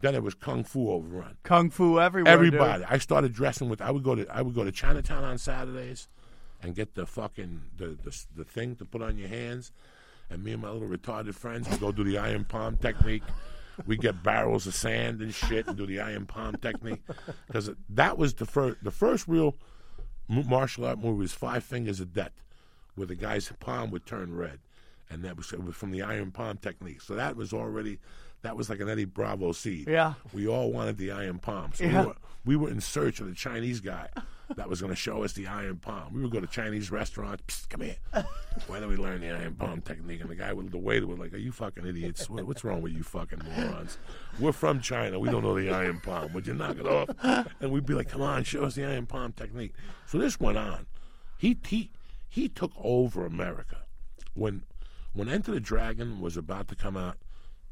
[SPEAKER 3] then it was kung fu overrun.
[SPEAKER 1] Kung Fu everywhere. dude.
[SPEAKER 3] Everybody. I started dressing with. I would go to. I would go to Chinatown on Saturdays, and get the fucking the the, the thing to put on your hands, and me and my little retarded friends would go do the iron palm technique. We get barrels of sand and shit and do the iron palm technique because that was the first the first real martial art movie was Five Fingers of Death, where the guy's palm would turn red, and that was, it was from the iron palm technique. So that was already that was like an Eddie Bravo seed.
[SPEAKER 1] Yeah.
[SPEAKER 3] we all wanted the iron palm. So
[SPEAKER 1] Yeah.
[SPEAKER 3] we, were, we were in search of the Chinese guy that was going to show us the iron palm. We would go to Chinese restaurants. Psst, come here. Why don't we learn the iron palm technique? And the guy with the waiter was like, "Are you fucking idiots? What, what's wrong with you fucking morons? We're from China. We don't know the iron palm. Would you knock it off?" And we'd be like, "Come on, show us the iron palm technique." So this went on. He he he took over America when when Enter the Dragon was about to come out.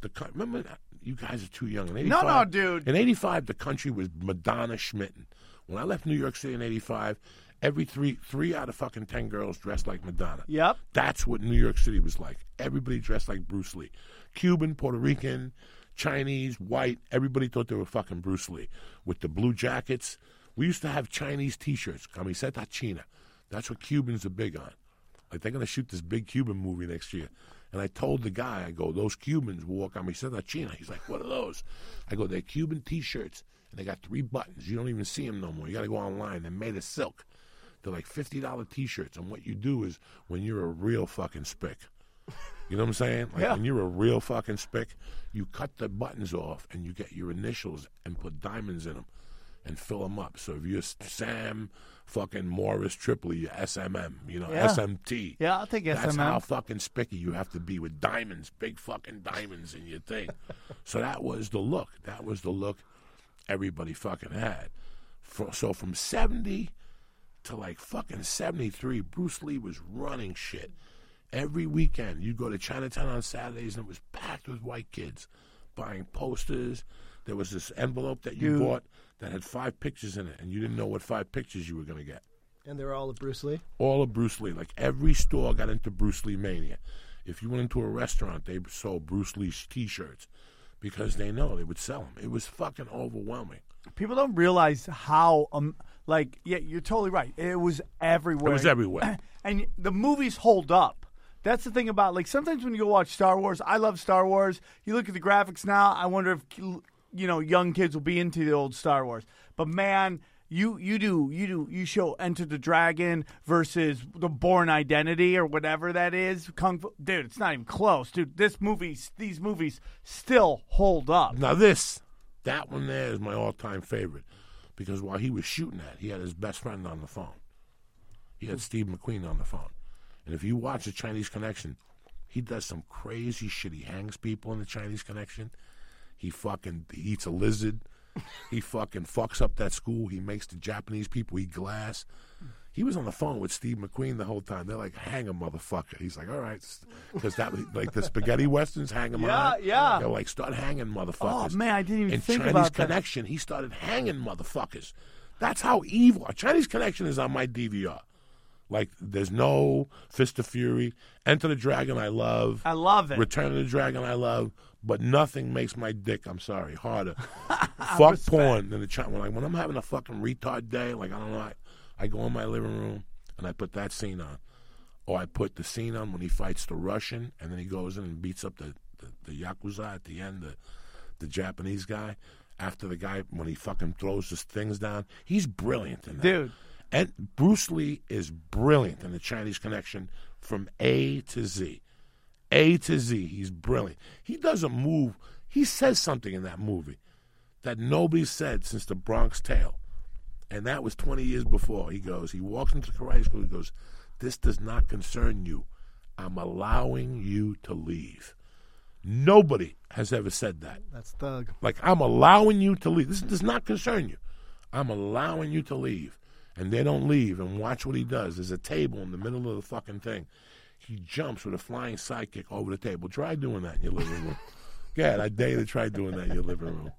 [SPEAKER 3] The co- remember you guys are too young. In
[SPEAKER 1] No,
[SPEAKER 3] 85,
[SPEAKER 1] no, dude.
[SPEAKER 3] In '85, the country was Madonna schmitten. When I left New York City in '85, Every three three out of fucking ten girls dressed like Madonna.
[SPEAKER 1] Yep.
[SPEAKER 3] That's what New York City was like. Everybody dressed like Bruce Lee. Cuban, Puerto Rican, Chinese, white. Everybody thought they were fucking Bruce Lee with the blue jackets. We used to have Chinese T-shirts. Camiseta China. That's what Cubans are big on. Like they're gonna shoot this big Cuban movie next year. And I told the guy, I go, those Cubans wore camiseta China. He's like, what are those? I go, they're Cuban T-shirts, and they got three buttons. You don't even see them no more. You got to go online. They're made of silk. They're like fifty dollar T-shirts. And what you do is, when you're a real fucking spick, you know what I'm saying? Like
[SPEAKER 1] Yeah.
[SPEAKER 3] when you're a real fucking spick, you cut the buttons off and you get your initials and put diamonds in them and fill them up. So if you're Sam fucking Morris Tripoli, you're SMM, you know,
[SPEAKER 1] Yeah.
[SPEAKER 3] SMT.
[SPEAKER 1] Yeah, I'll take
[SPEAKER 3] That's how fucking spicky you have to be with diamonds, big fucking diamonds in your thing. <laughs> so that was the look. That was the look everybody fucking had. For, so from 70 to like fucking 73, Bruce Lee was running shit. Every weekend, you'd go to Chinatown on Saturdays and it was packed with white kids buying posters. There was this envelope that you
[SPEAKER 1] Dude.
[SPEAKER 3] bought that had five pictures in it, and you didn't know what five pictures you were going to get
[SPEAKER 2] And they were all of Bruce Lee.
[SPEAKER 3] all of Bruce Lee. Like every store got into Bruce Lee mania. If you went into a restaurant, they sold Bruce Lee T-shirts because they know they would sell them. It was fucking overwhelming.
[SPEAKER 1] People don't realize how, um, like, yeah, you're totally right. It was everywhere.
[SPEAKER 3] It was everywhere. <clears throat>
[SPEAKER 1] and the movies hold up. That's the thing about like sometimes when you go watch Star Wars, I love Star Wars. You look at the graphics now, I wonder if you know young kids will be into the old Star Wars. But man, you you do you do you show Enter the Dragon versus the Bourne Identity or whatever that is, Kung Fu. Dude, it's not even close, dude. This movie, these movies still hold up.
[SPEAKER 3] Now this, that one there is my all-time favorite because while he was shooting that, he had his best friend on the phone. He had Steve McQueen on the phone, and if you watch the Chinese Connection, he does some crazy shit. He hangs people in the Chinese Connection. He fucking he eats a lizard. He fucking fucks up that school. He makes the Japanese people eat glass. He was on the phone with Steve McQueen the whole time. They're like, "Hang a motherfucker." He's like, "All right," because that like the spaghetti westerns, hang him
[SPEAKER 1] Yeah,
[SPEAKER 3] on.
[SPEAKER 1] yeah.
[SPEAKER 3] They're like, "Start hanging motherfuckers."
[SPEAKER 1] Oh, man, I didn't even
[SPEAKER 3] In
[SPEAKER 1] think
[SPEAKER 3] Chinese
[SPEAKER 1] about that.
[SPEAKER 3] Connection, he started hanging motherfuckers. That's how evil. Chinese Connection is on my DVR. Like, there's no Fist of Fury. Enter the Dragon, I love.
[SPEAKER 1] I love it.
[SPEAKER 3] Return of the Dragon, I love. But nothing makes my dick, I'm sorry, harder. <laughs> Fuck porn than the China. When, I, when I'm having a fucking retard day, like, I don't know, I, I go in my living room and I put that scene on. Or I put the scene on when he fights the Russian and then he goes in and beats up the, the, the Yakuza at the end, the, the Japanese guy. After the guy, when he fucking throws his things down, he's brilliant in that.
[SPEAKER 1] Dude.
[SPEAKER 3] And Bruce Lee is brilliant in the Chinese Connection from A to Z. A to Z. He's brilliant. He does a move. He says something in that movie that nobody said since the Bronx Tale. And that was 20 years before. He goes, he walks into the karate school. He goes, This does not concern you. I'm allowing you to leave. Nobody has ever said that.
[SPEAKER 2] That's Thug.
[SPEAKER 3] Like, I'm allowing you to leave. This does not concern you. I'm allowing you to leave. And they don't leave. And watch what he does. There's a table in the middle of the fucking thing. He jumps with a flying sidekick over the table. Try doing that in your living room. Go ahead. I dare you to try doing that in your living room.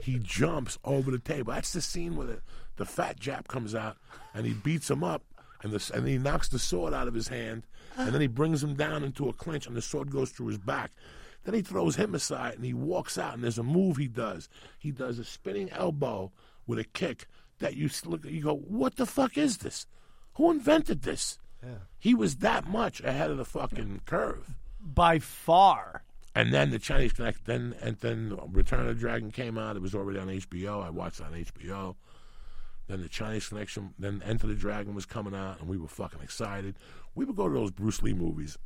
[SPEAKER 3] He jumps over the table. That's the scene where the, the fat Jap comes out and he beats him up and, the, and he knocks the sword out of his hand and then he brings him down into a clinch and the sword goes through his back. Then he throws him aside and he walks out and there's a move he does. He does a spinning elbow with a kick that you look you go, what the fuck is this? Who invented this? He was that much ahead of the fucking curve.
[SPEAKER 1] By far.
[SPEAKER 3] And then the Chinese Connect, then and then Return of the Dragon came out. It was already on HBO. I watched it on HBO. Then the Chinese Connection, then Enter the Dragon was coming out, and we were fucking excited. We would go to those Bruce Lee movies,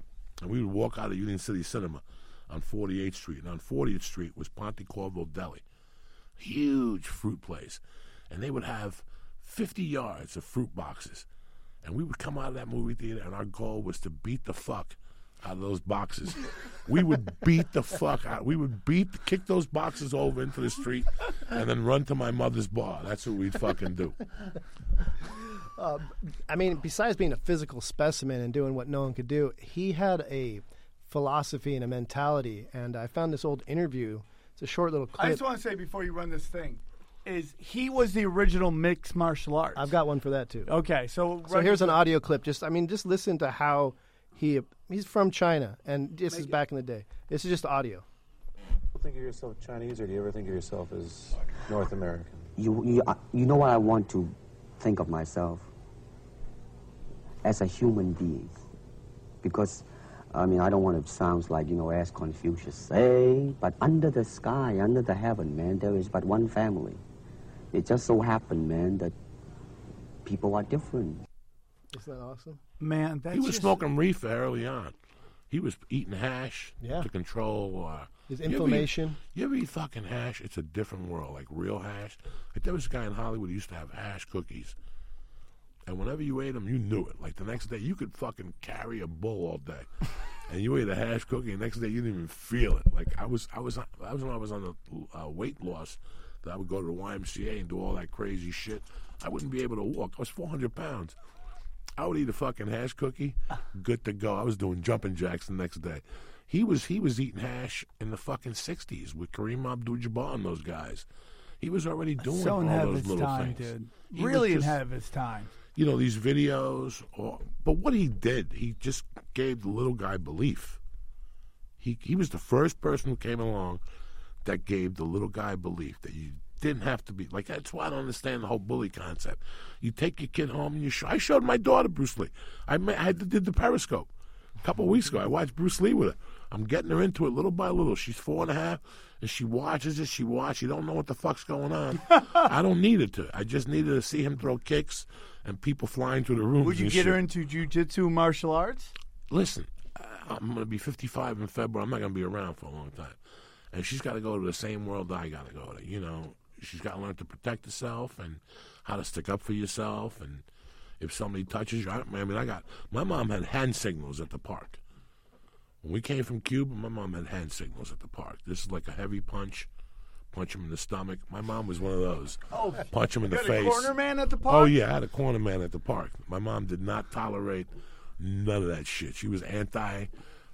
[SPEAKER 3] and we would walk out of Union City Cinema on 48th Street, and on 40th Street was Ponte Corvo Deli, huge fruit place, and they would have 50 yards of fruit boxes, and we would come out of that movie theater, and our goal was to beat the fuck out of those boxes. we would beat the fuck out. We would beat, kick those boxes over into the street, and then run to my mother's bar. That's what we'd fucking do.
[SPEAKER 2] Um, I mean, besides being a physical specimen and doing what no one could do, he had a philosophy and a mentality. And I found this old interview. It's a short little clip.
[SPEAKER 1] I just want to say before you run this thing, is he was the original mixed martial arts.
[SPEAKER 2] I've got one for that too.
[SPEAKER 1] Okay, so
[SPEAKER 2] So here's an audio clip. Just I mean, just listen to how he he's from China, and this is back in the day. This is just audio.
[SPEAKER 9] you think of yourself Chinese, or do you ever think of yourself as North American?
[SPEAKER 8] You, you, uh, you know what I want to think of myself as a human being, because I mean I don't want to sound like you know as Confucius say, but under the sky, under the heaven, man, there is but one family. It just so happened, man, that people are different.
[SPEAKER 2] Isn't that awesome?
[SPEAKER 1] man. That's
[SPEAKER 3] he was
[SPEAKER 1] just,
[SPEAKER 3] smoking reefer early on. He was eating hash
[SPEAKER 2] Yeah.
[SPEAKER 3] to control uh,
[SPEAKER 2] His
[SPEAKER 3] you ever eat-
[SPEAKER 2] inflammation.
[SPEAKER 3] You ever eat fucking hash? It's a different world, like real hash. Like there was a guy in Hollywood who used to have hash cookies, and whenever you ate them, you knew it. Like the next day, you could fucking carry a bull all day, <laughs> and you ate a hash cookie, and the next day you didn't even feel it. Like I was, I was, I was when I was on the uh, weight loss. That I would go to the YMCA and do all that crazy shit. I wouldn't be able to walk. I was 400 pounds. I would eat a fucking hash cookie, good to go. I was doing jumping jacks the next day. He was he was eating hash in the fucking sixties with Kareem Abdul-Jabbar and those guys. He was already doing
[SPEAKER 1] so
[SPEAKER 3] all those little
[SPEAKER 1] time,
[SPEAKER 3] things.
[SPEAKER 1] dude.
[SPEAKER 3] He
[SPEAKER 1] really
[SPEAKER 3] just-
[SPEAKER 1] ahead of his time.
[SPEAKER 3] You know these videos, or, but what he did, he just gave the little guy belief. He he was the first person who came along that gave the little guy belief that you didn't have to be like. That's why I don't understand the whole bully concept. You take your kid home and you show. I showed my daughter Bruce Lee. I I did the Periscope a couple of weeks ago. I watched Bruce Lee with her. I'm getting her into it little by little. She's four and a half, and she watches it. She watches. She don't know what the fuck's going on. <laughs> I don't need it to. I just needed to see him throw kicks and people flying through the room.
[SPEAKER 1] Would you get her into jujitsu martial arts?
[SPEAKER 3] Listen, I'm going to be 55 in February. I'm not going to be around for a long time. And she's got to go to the same world I got to go to. You know, she's got to learn to protect herself and how to stick up for yourself. And if somebody touches you, I, I mean, I got my mom had hand signals at the park. When we came from Cuba, my mom had hand signals at the park. This is like a heavy punch, punch him in the stomach. My mom was one of those.
[SPEAKER 1] Oh,
[SPEAKER 3] punch him in the face.
[SPEAKER 1] corner man at the oh, park.
[SPEAKER 3] Oh yeah, I had a corner man at the park. My mom did not tolerate none of that shit. She was anti,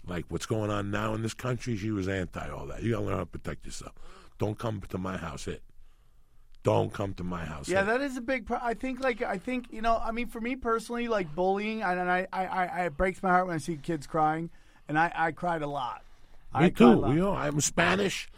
[SPEAKER 3] like what's going on now in this country. She was anti all that. You gotta learn how to protect yourself. Don't come to my house hit. Don't come to my house.
[SPEAKER 1] Yeah,
[SPEAKER 3] hit.
[SPEAKER 1] that is a big. Pro- I think, like, I think you know. I mean, for me personally, like bullying, and I, I, I, I it breaks my heart when I see kids crying, and I, I cried a lot.
[SPEAKER 3] Me
[SPEAKER 1] a
[SPEAKER 3] too. You know, I'm Spanish.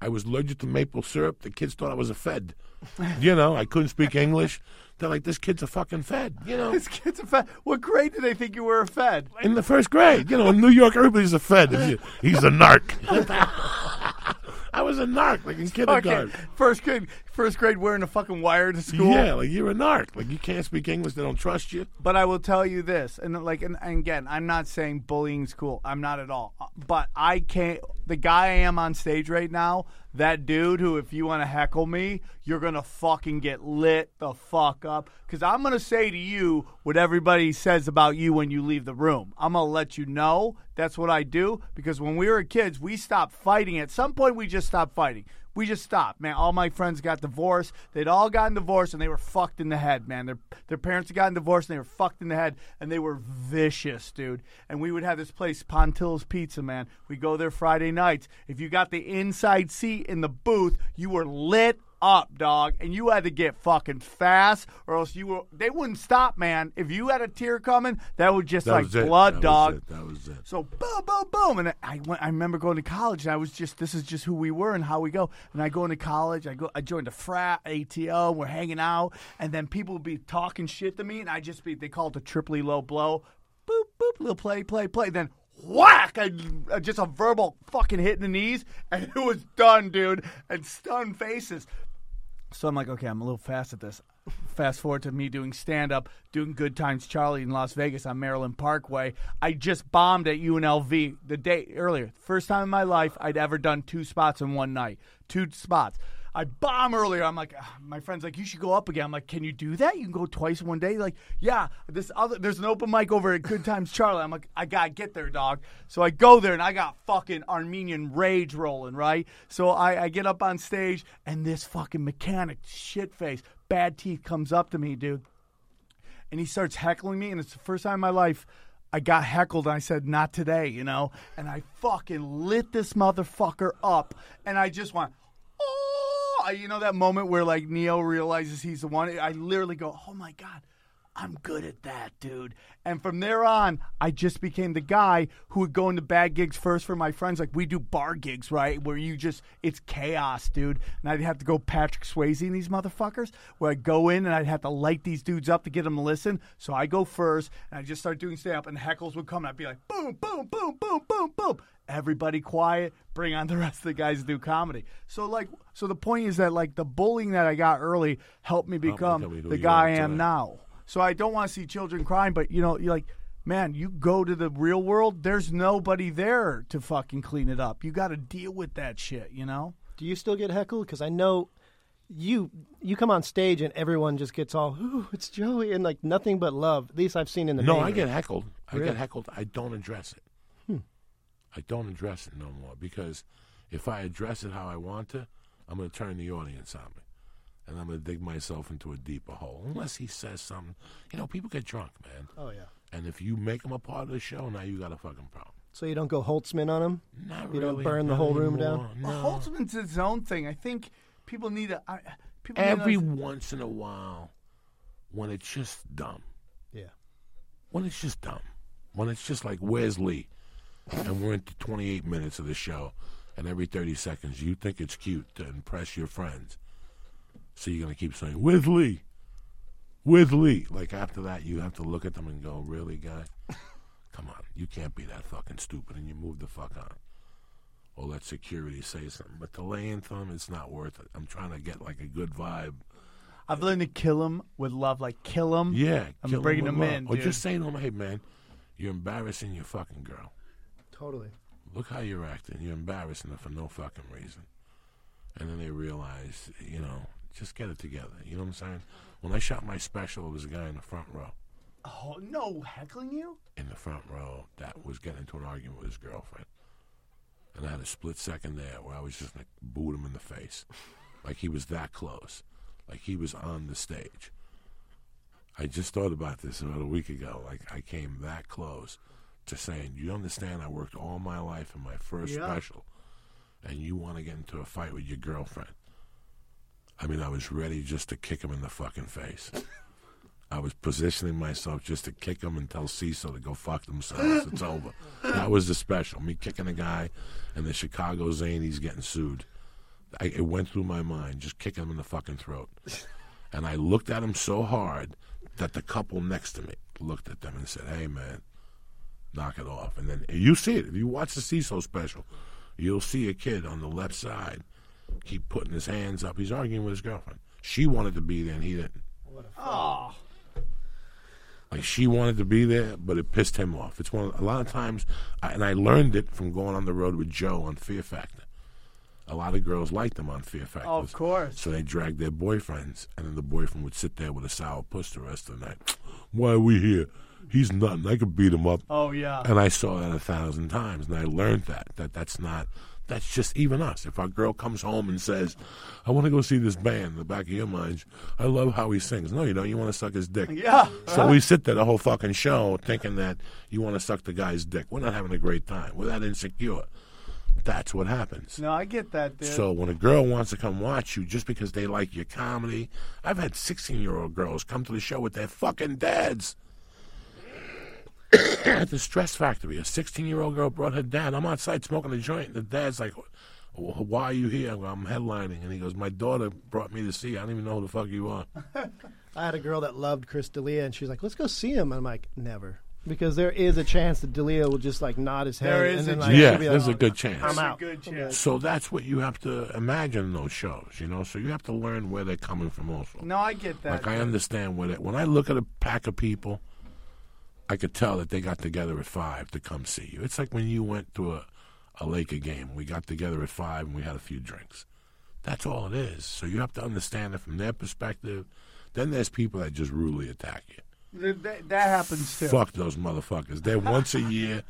[SPEAKER 3] I was allergic to maple syrup. The kids thought I was a Fed. <laughs> you know, I couldn't speak English. They're like, this kid's a fucking Fed. You know,
[SPEAKER 1] This kid's a fed. What grade did they think you were a fed?
[SPEAKER 3] in the first grade. You know, in New York, everybody's a Fed. You- He's a narc. <laughs> I was a narc, like in kindergarten.
[SPEAKER 1] Okay, first grade, first grade wearing a fucking wire to school.
[SPEAKER 3] Yeah, like you're a narc. Like you can't speak English, they don't trust you.
[SPEAKER 1] But I will tell you this, and like, and, and again, I'm not saying bullying's cool. I'm not at all. Uh, But I can't. The guy I am on stage right now, that dude who, if you want to heckle me, you're gonna fucking get lit the fuck up. Because I'm gonna say to you what everybody says about you when you leave the room. I'm gonna let you know that's what I do. Because when we were kids, we stopped fighting. At some point, we just stopped fighting. We just stopped, man. All my friends got divorced. They'd all gotten divorced, and they were fucked in the head, man. Their their parents had gotten divorced, and they were fucked in the head, and they were vicious, dude. And we would have this place, Pontil's Pizza, man. We go there Friday nights. If you got the inside seat in the booth, you were lit up, dog, and you had to get fucking fast, or else you were. They wouldn't stop, man. If you had a tear coming, that was just
[SPEAKER 3] That
[SPEAKER 1] like
[SPEAKER 3] was
[SPEAKER 1] blood,
[SPEAKER 3] That was
[SPEAKER 1] dog.
[SPEAKER 3] it. That was it.
[SPEAKER 1] So boom, boom, boom, and I went. I remember going to college, and I was just this is just who we were and how we go. And I go into college. I go. I joined a frat, ATO. We're hanging out, and then people would be talking shit to me, and I just be. They call it the triply low blow. Boop boop, little play, play, play. Then whack! I, uh, just a verbal fucking hit in the knees, and <laughs> it was done, dude. And stunned faces. So I'm like, okay, I'm a little fast at this. Fast forward to me doing stand up, doing Good Times Charlie in Las Vegas on Maryland Parkway. I just bombed at UNLV the day earlier. First time in my life I'd ever done two spots in one night. Two spots. I bomb earlier. I'm like, ah, my friend's like, you should go up again. I'm like, can you do that? You can go twice in one day. Like, yeah. This other, there's an open mic over at Good Times Charlie. I'm like, I gotta get there, dog. So I go there and I got fucking Armenian rage rolling, right? So I, I get up on stage and this fucking mechanic, shit face, bad teeth, comes up to me, dude, and he starts heckling me. And it's the first time in my life. I got heckled and I said, not today, you know? And I fucking lit this motherfucker up. And I just went, you know that moment where like Neo realizes he's the one. I literally go, "Oh my god, I'm good at that, dude." And from there on, I just became the guy who would go into bad gigs first for my friends. Like we do bar gigs, right, where you just it's chaos, dude. And I'd have to go Patrick Swayze and these motherfuckers, where I'd go in and I'd have to light these dudes up to get them to listen. So I go first, and I just start doing stand up, and heckles would come, and I'd be like, boom, boom, boom, boom, boom, boom. Everybody quiet. Bring on the <laughs> rest of the guys to do comedy. So like, so the point is that like the bullying that I got early helped me become the guy I am
[SPEAKER 3] today.
[SPEAKER 1] now. So I don't want to see children crying, but you know, you're like, man, you go to the real world. There's nobody there to fucking clean it up. You got to deal with that shit. You know.
[SPEAKER 2] Do you still get heckled? Because I know you you come on stage and everyone just gets all, ooh, it's Joey, and like nothing but love. At least I've seen in the
[SPEAKER 3] No,
[SPEAKER 2] main
[SPEAKER 3] I get heckled. I
[SPEAKER 2] Really?
[SPEAKER 3] get heckled. I don't address it. Hmm. I don't address it no more because if I address it how I want to, I'm going to turn the audience on me, and I'm going to dig myself into a deeper hole. Unless he says something, you know, people get drunk, man.
[SPEAKER 2] Oh yeah.
[SPEAKER 3] And if you make them a part of the show, now you got a fucking problem.
[SPEAKER 2] So you don't go Holtzman on him?
[SPEAKER 3] Not
[SPEAKER 2] you
[SPEAKER 3] really,
[SPEAKER 2] don't burn the
[SPEAKER 3] not
[SPEAKER 2] whole room
[SPEAKER 3] anymore.
[SPEAKER 2] down?
[SPEAKER 3] No.
[SPEAKER 1] Well, Holtzman's his own thing. I think people need to. I, people need to
[SPEAKER 3] Every once in a while, when it's just dumb.
[SPEAKER 2] Yeah.
[SPEAKER 3] When it's just dumb. When it's just like, where's Lee? And we're into 28 minutes of the show, and every 30 seconds you think it's cute to impress your friends. So you're going to keep saying, with Lee? with Lee? Like after that, you have to look at them and go, really, guy? Come on. You can't be that fucking stupid, and you move the fuck on. Or let security say something. But the laying thumb, it's not worth it. I'm trying to get like a good vibe.
[SPEAKER 1] I've learned to kill him with love. Like kill him.
[SPEAKER 3] Yeah,
[SPEAKER 1] I'm
[SPEAKER 3] kill
[SPEAKER 1] bringing
[SPEAKER 3] with
[SPEAKER 1] him in.
[SPEAKER 3] Or
[SPEAKER 1] dude.
[SPEAKER 3] just saying to him, "Hey, man, you're embarrassing your fucking girl.
[SPEAKER 2] Totally.
[SPEAKER 3] Look how you're acting. You're embarrassing her for no fucking reason." And then they realize, you know, just get it together. You know what I'm saying? When I shot my special, it was a guy in the front row,
[SPEAKER 1] Oh no, heckling you?
[SPEAKER 3] in the front row, that was getting into an argument with his girlfriend. And I had a split second there where I was just like boot him in the face, like he was that close, like he was on the stage. I just thought about this about a week ago. Like I came that close to saying, "You understand? I worked all my life in my first
[SPEAKER 1] Yeah.
[SPEAKER 3] special, and you want to get into a fight with your girlfriend." I mean, I was ready just to kick him in the fucking face. I was positioning myself just to kick him and tell Cecil to go fuck themselves. It's over. That was the special. Me kicking a guy, and the Chicago Zanies getting sued. I, it went through my mind, just kicking him in the fucking throat. And I looked at him so hard that the couple next to me looked at them and said, "Hey, man, knock it off." And then you see it if you watch the Cecil special, you'll see a kid on the left side keep putting his hands up. He's arguing with his girlfriend. She wanted to be there, and he didn't.
[SPEAKER 1] Oh,
[SPEAKER 3] Like she wanted to be there, but it pissed him off. It's one of, a lot of times, I, and I learned it from going on the road with Joe on Fear Factor. A lot of girls liked him on Fear Factor.
[SPEAKER 1] of course.
[SPEAKER 3] So they dragged their boyfriends, and then the boyfriend would sit there with a sour puss the rest of the night. <sniffs> Why are we here? He's nothing. I could beat him up.
[SPEAKER 1] Oh yeah.
[SPEAKER 3] And I saw that a thousand times, and I learned that that that's not. That's just even us. If our girl comes home and says, "I want to go see this band," in the back of your mind, I love how he sings. No, you don't. You want to suck his dick. <laughs>
[SPEAKER 1] Yeah.
[SPEAKER 3] So we sit there the whole fucking show thinking that you want to suck the guy's dick. We're not having a great time. We're that insecure. That's what happens.
[SPEAKER 1] No, I get that, dude.
[SPEAKER 3] So when a girl wants to come watch you just because they like your comedy, I've had 16 year old girls come to the show with their fucking dads. At the Stress Factory, a 16 year old girl brought her dad. I'm outside smoking a joint. The dad's like, "Wh- Why are you here? I go, I'm headlining. And he goes, My daughter brought me to see you. I don't even know who the fuck you are. <laughs>
[SPEAKER 2] I had a girl that loved Chris D'Elia, and she's like, "Let's go see him." And I'm like, "Never," because there is a chance that D'Elia will just like nod his head.
[SPEAKER 1] There is
[SPEAKER 2] and then,
[SPEAKER 1] a
[SPEAKER 2] like,
[SPEAKER 3] yeah, there's
[SPEAKER 2] like,
[SPEAKER 3] a good chance.
[SPEAKER 2] I'm out.
[SPEAKER 1] good chance.
[SPEAKER 3] So that's what you have to imagine in those shows, you know? So you have to learn where they're coming from also.
[SPEAKER 1] No, I get that.
[SPEAKER 3] Like I understand what it. When I look at a pack of people, I could tell that they got together at five to come see you. It's like when you went to a, a Laker game. We got together at five and we had a few drinks. That's all it is. So you have to understand it from their perspective. Then there's people that just rudely attack you.
[SPEAKER 1] That, that happens too.
[SPEAKER 3] Fuck those motherfuckers. They're once a year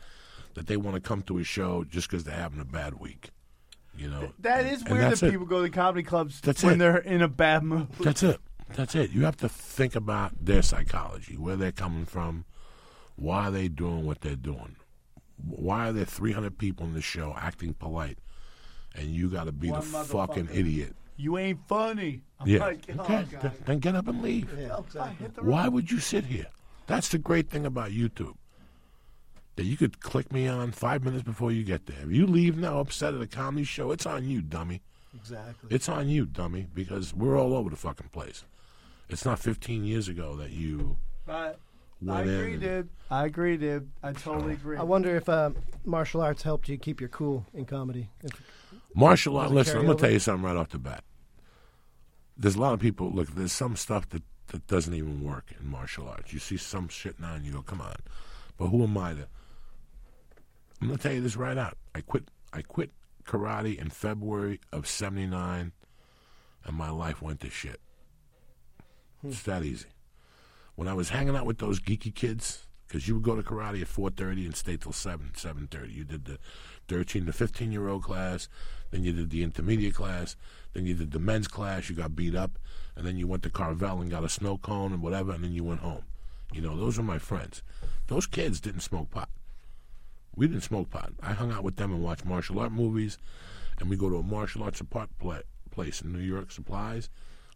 [SPEAKER 3] that they want to come to a show just because they're having a bad week. You know.
[SPEAKER 1] That is
[SPEAKER 3] And
[SPEAKER 1] weird
[SPEAKER 3] that's
[SPEAKER 1] that
[SPEAKER 3] it.
[SPEAKER 1] people go to comedy clubs
[SPEAKER 3] That's
[SPEAKER 1] when
[SPEAKER 3] it.
[SPEAKER 1] they're in a bad mood.
[SPEAKER 3] That's it. That's it. You have to think about their psychology, where they're coming from, why are they doing what they're doing, why are there 300 people in the show acting polite, and you got to be
[SPEAKER 1] One
[SPEAKER 3] the fucking idiot
[SPEAKER 1] You ain't funny. I'm
[SPEAKER 3] Yeah.
[SPEAKER 1] like, oh,
[SPEAKER 3] okay.
[SPEAKER 1] God.
[SPEAKER 3] Then, then get up and leave.
[SPEAKER 2] Yeah, exactly.
[SPEAKER 3] Why would you sit here? That's the great thing about YouTube. That you could click me on five minutes before you get there. If you leave now upset at a comedy show, it's on you, dummy.
[SPEAKER 2] Exactly.
[SPEAKER 3] It's on you, dummy, because we're all over the fucking place. It's not 15 years ago that you
[SPEAKER 1] Right. I agree,
[SPEAKER 3] and-
[SPEAKER 1] dude. I agree, dude. I totally agree.
[SPEAKER 2] I wonder if uh, martial arts helped you keep your cool in comedy. If,
[SPEAKER 3] Martial
[SPEAKER 2] arts.
[SPEAKER 3] Listen, I'm going to tell you something right off the bat. There's a lot of people. Look, there's some stuff that, that doesn't even work in martial arts. You see some shit now, and you go, "Come on," but who am I to? I'm going to tell you this right out. I quit. I quit karate in February of '79, and my life went to shit. It's that easy. When I was hanging out with those geeky kids, because you would go to karate at 4:30 and stay till 7, 7:30. You did the 13 to 15 year old class, then you did the intermediate class, then you did the men's class. You got beat up, and then you went to Carvel and got a snow cone and whatever, and then you went home. You know, those were my friends. Those kids didn't smoke pot. We didn't smoke pot. I hung out with them and watched martial art movies, and we go to a martial arts apart pla place in New York, Supplies,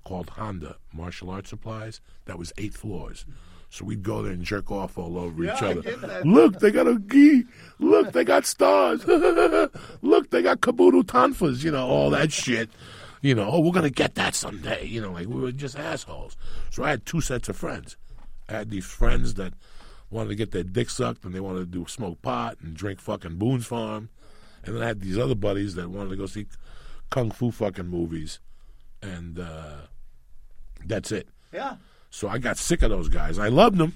[SPEAKER 3] called Honda Martial Arts Supplies. That was eight floors. So we'd go there and jerk off all over each
[SPEAKER 1] I
[SPEAKER 3] other. Look, they got a gi. Look, they got stars. <laughs> Look, they got kabuto tanfas. You know, all that shit. You know, oh, we're gonna get that someday. You know, like we were just assholes. So I had two sets of friends. I had these friends that wanted to get their dick sucked and they wanted to do smoke pot and drink fucking Boone's Farm, and then I had these other buddies that wanted to go see kung fu fucking movies, and uh, that's it.
[SPEAKER 1] yeah.
[SPEAKER 3] So I got sick of those guys. I loved them.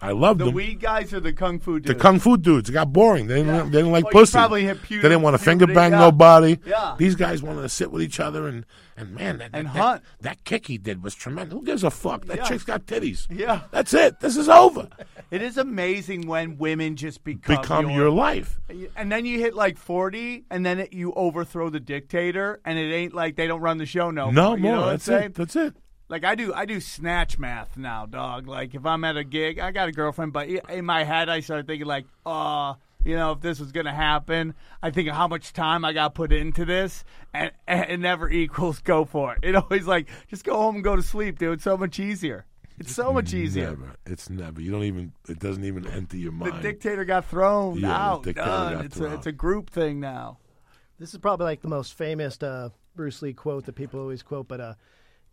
[SPEAKER 3] I loved
[SPEAKER 1] The
[SPEAKER 3] them.
[SPEAKER 1] The weed guys or the kung fu dudes?
[SPEAKER 3] The kung fu dudes. It got boring. They didn't,
[SPEAKER 1] Yeah.
[SPEAKER 3] they didn't like
[SPEAKER 1] Well,
[SPEAKER 3] pussy.
[SPEAKER 1] probably hit
[SPEAKER 3] they didn't want to finger bang
[SPEAKER 1] yeah.
[SPEAKER 3] nobody.
[SPEAKER 1] Yeah.
[SPEAKER 3] These guys wanted to sit with each other and, and man, that,
[SPEAKER 1] And
[SPEAKER 3] that,
[SPEAKER 1] hunt.
[SPEAKER 3] That, that kick he did was tremendous. Who gives a fuck? That
[SPEAKER 1] Yeah.
[SPEAKER 3] chick's got titties.
[SPEAKER 1] Yeah.
[SPEAKER 3] That's it. This is over.
[SPEAKER 1] It is amazing when women just become,
[SPEAKER 3] Become your life.
[SPEAKER 1] And then you hit like 40, and then it, you overthrow the dictator, and it ain't like they don't run the show no,
[SPEAKER 3] No
[SPEAKER 1] more. You
[SPEAKER 3] more. That's it. That's it.
[SPEAKER 1] Like I do, I do snatch math now, dog. Like if I'm at a gig, I got a girlfriend, but in my head, I start thinking like, uh, you know, if this was gonna happen, I think of how much time I got put into this, and, and it never <laughs> equals go for it. It always like just go home and go to sleep, dude. It's so much easier. It's so much easier.
[SPEAKER 3] Never. It's never. You don't even. It doesn't even enter your mind.
[SPEAKER 1] The dictator got thrown
[SPEAKER 3] Yeah, the
[SPEAKER 1] out.
[SPEAKER 3] dictator
[SPEAKER 1] done.
[SPEAKER 3] got
[SPEAKER 1] it's
[SPEAKER 3] thrown.
[SPEAKER 1] a it's a group thing now.
[SPEAKER 2] this is probably like the most famous uh, Bruce Lee quote that people always quote, but uh,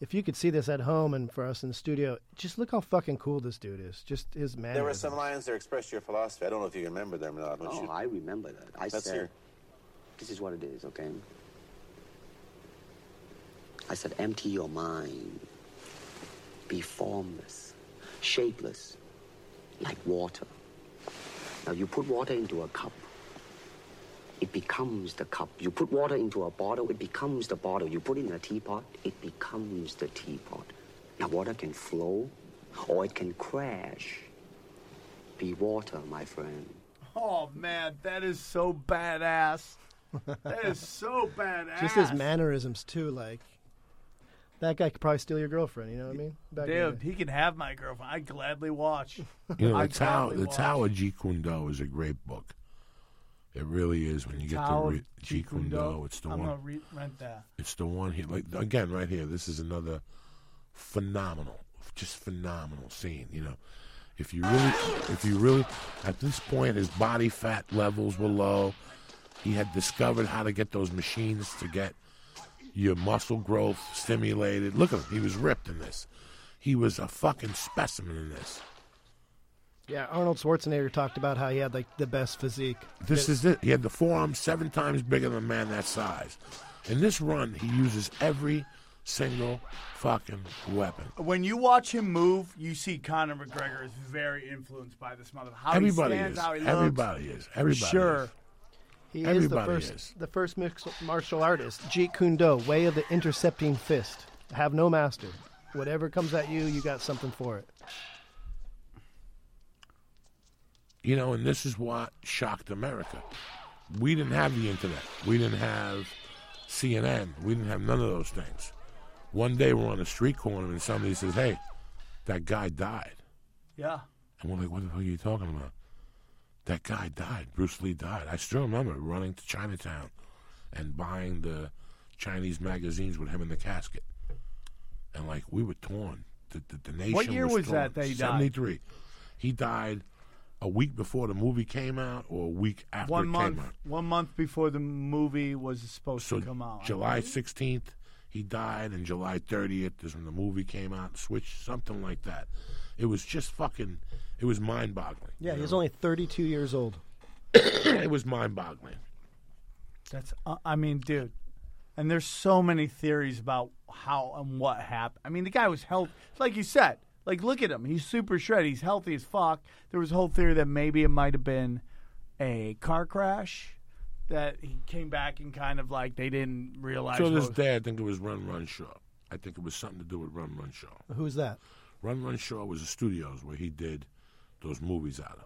[SPEAKER 2] if you could see this at home and for us in the studio, just look how fucking cool this dude is. Just his man.
[SPEAKER 9] There were some lines that expressed your philosophy. I don't know if you remember them or not.
[SPEAKER 8] Oh,
[SPEAKER 9] you-
[SPEAKER 8] I remember that. I
[SPEAKER 9] Let's
[SPEAKER 8] said,
[SPEAKER 9] hear.
[SPEAKER 8] this is what it is, okay? I said, empty your mind. Be formless, shapeless, like water. Now, you put water into a cup, it becomes the cup. You put water into a bottle, it becomes the bottle. You put it in a teapot, it becomes the teapot. Now, water can flow or it can crash. Be water, my friend.
[SPEAKER 1] Oh man, that is so badass. That is so <laughs> badass.
[SPEAKER 2] Just his mannerisms too, like that guy could probably steal your girlfriend. You know what I mean? Back in the
[SPEAKER 1] Dude, he can have my girlfriend. I gladly watch.
[SPEAKER 3] You know,
[SPEAKER 1] I
[SPEAKER 3] the Tao,
[SPEAKER 1] gladly
[SPEAKER 3] the
[SPEAKER 1] watch.
[SPEAKER 3] Tao of Jeet Kune Do is a great book. It really is. When you get
[SPEAKER 1] the
[SPEAKER 3] to re- Jeet Kune Do, it's the
[SPEAKER 1] I'm
[SPEAKER 3] one.
[SPEAKER 1] re- rent that.
[SPEAKER 3] It's the one here. Like again, right here. This is another phenomenal, just phenomenal scene. You know, if you really, if you really, at this point, his body fat levels were low. He had discovered how to get those machines to get your muscle growth stimulated. Look at him. He was ripped in this. He was a fucking specimen in this.
[SPEAKER 2] Yeah, Arnold Schwarzenegger talked about how he had like the best physique.
[SPEAKER 3] This is it. He had the forearm seven times bigger than a man that size. In this run, he uses every single fucking weapon.
[SPEAKER 1] When you watch him move, you see Conor McGregor is very influenced by this mother. How
[SPEAKER 3] Everybody
[SPEAKER 1] he stands,
[SPEAKER 3] is.
[SPEAKER 1] how he looks.
[SPEAKER 3] Everybody is. Everybody
[SPEAKER 1] Sure.
[SPEAKER 3] is.
[SPEAKER 2] He is the first,
[SPEAKER 3] is.
[SPEAKER 2] the first mixed martial artist. Jeet Kune Do, way of the intercepting fist. Have no master. Whatever comes at you, you got something for it.
[SPEAKER 3] You know, and this is what shocked America. We didn't have the internet. We didn't have CNN. We didn't have none of those things. One day we're on a street corner and somebody says, "Hey, that guy died,"
[SPEAKER 1] Yeah.
[SPEAKER 3] and we're like, "What the fuck are you talking about?" That guy died. Bruce Lee died. I still remember running to Chinatown and buying the Chinese magazines with him in the casket, and like we were torn. The, the, the nation.
[SPEAKER 1] What year was
[SPEAKER 3] torn.
[SPEAKER 1] that he died?
[SPEAKER 3] Seventy-three. He died a week before the movie came out, or a week after
[SPEAKER 1] one
[SPEAKER 3] it
[SPEAKER 1] month.
[SPEAKER 3] came out.
[SPEAKER 1] One month before the movie was supposed
[SPEAKER 3] So
[SPEAKER 1] to come out.
[SPEAKER 3] July sixteenth, he died, and July thirtieth is when the movie came out. Switch something like that. It was just fucking. It was mind-boggling.
[SPEAKER 2] Yeah, he was
[SPEAKER 3] know?
[SPEAKER 2] only 32 years old. <coughs>
[SPEAKER 3] it was mind-boggling.
[SPEAKER 1] That's. Uh, I mean, dude. And there's so many theories about how and what happened. I mean, the guy was healthy, like you said. Like, look at him. He's super shredded. He's healthy as fuck. There was a whole theory that maybe it might have been a car crash. That he came back and kind of like they didn't realize.
[SPEAKER 3] So
[SPEAKER 1] what
[SPEAKER 3] this
[SPEAKER 1] was-
[SPEAKER 3] I think it was Run Run Shaw. I think it was something to do with Run Run Shaw.
[SPEAKER 2] Who's that?
[SPEAKER 3] Run Run Shaw was the studios where he did those movies out of.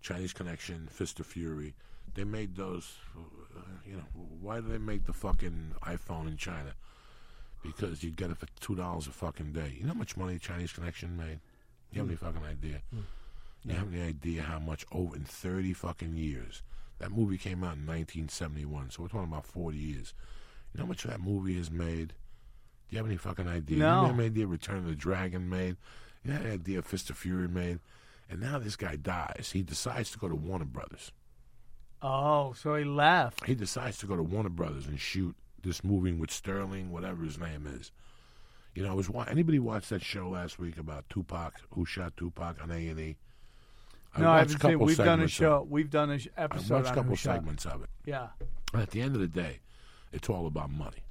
[SPEAKER 3] Chinese Connection, Fist of Fury. They made those. uh, You know, why do they make the fucking iPhone in China? Because you get it for two dollars a fucking day. You know how much money Chinese Connection made? You have any mm. fucking idea? Mm. You have any idea how much over in thirty fucking years? That movie came out in 1971, so we're talking about 40 years. You know how much that movie has made? Do you have any fucking idea?
[SPEAKER 1] No.
[SPEAKER 3] You have any idea Return of the Dragon made? You have any idea Fist of Fury made? And now this guy dies. He decides to go to Warner Brothers.
[SPEAKER 1] Oh, so he left.
[SPEAKER 3] He decides to go to Warner Brothers and shoot this moving with Sterling, whatever his name is. You know, I was wa- anybody watched that show last week about Tupac, who shot Tupac on A and E?
[SPEAKER 1] no, I haven't seen. We've done a show. We've done a sh-
[SPEAKER 3] I
[SPEAKER 1] episode.
[SPEAKER 3] watched a couple
[SPEAKER 1] who shot-
[SPEAKER 3] segments of it.
[SPEAKER 1] Yeah.
[SPEAKER 3] And at the end of the day, it's all about money.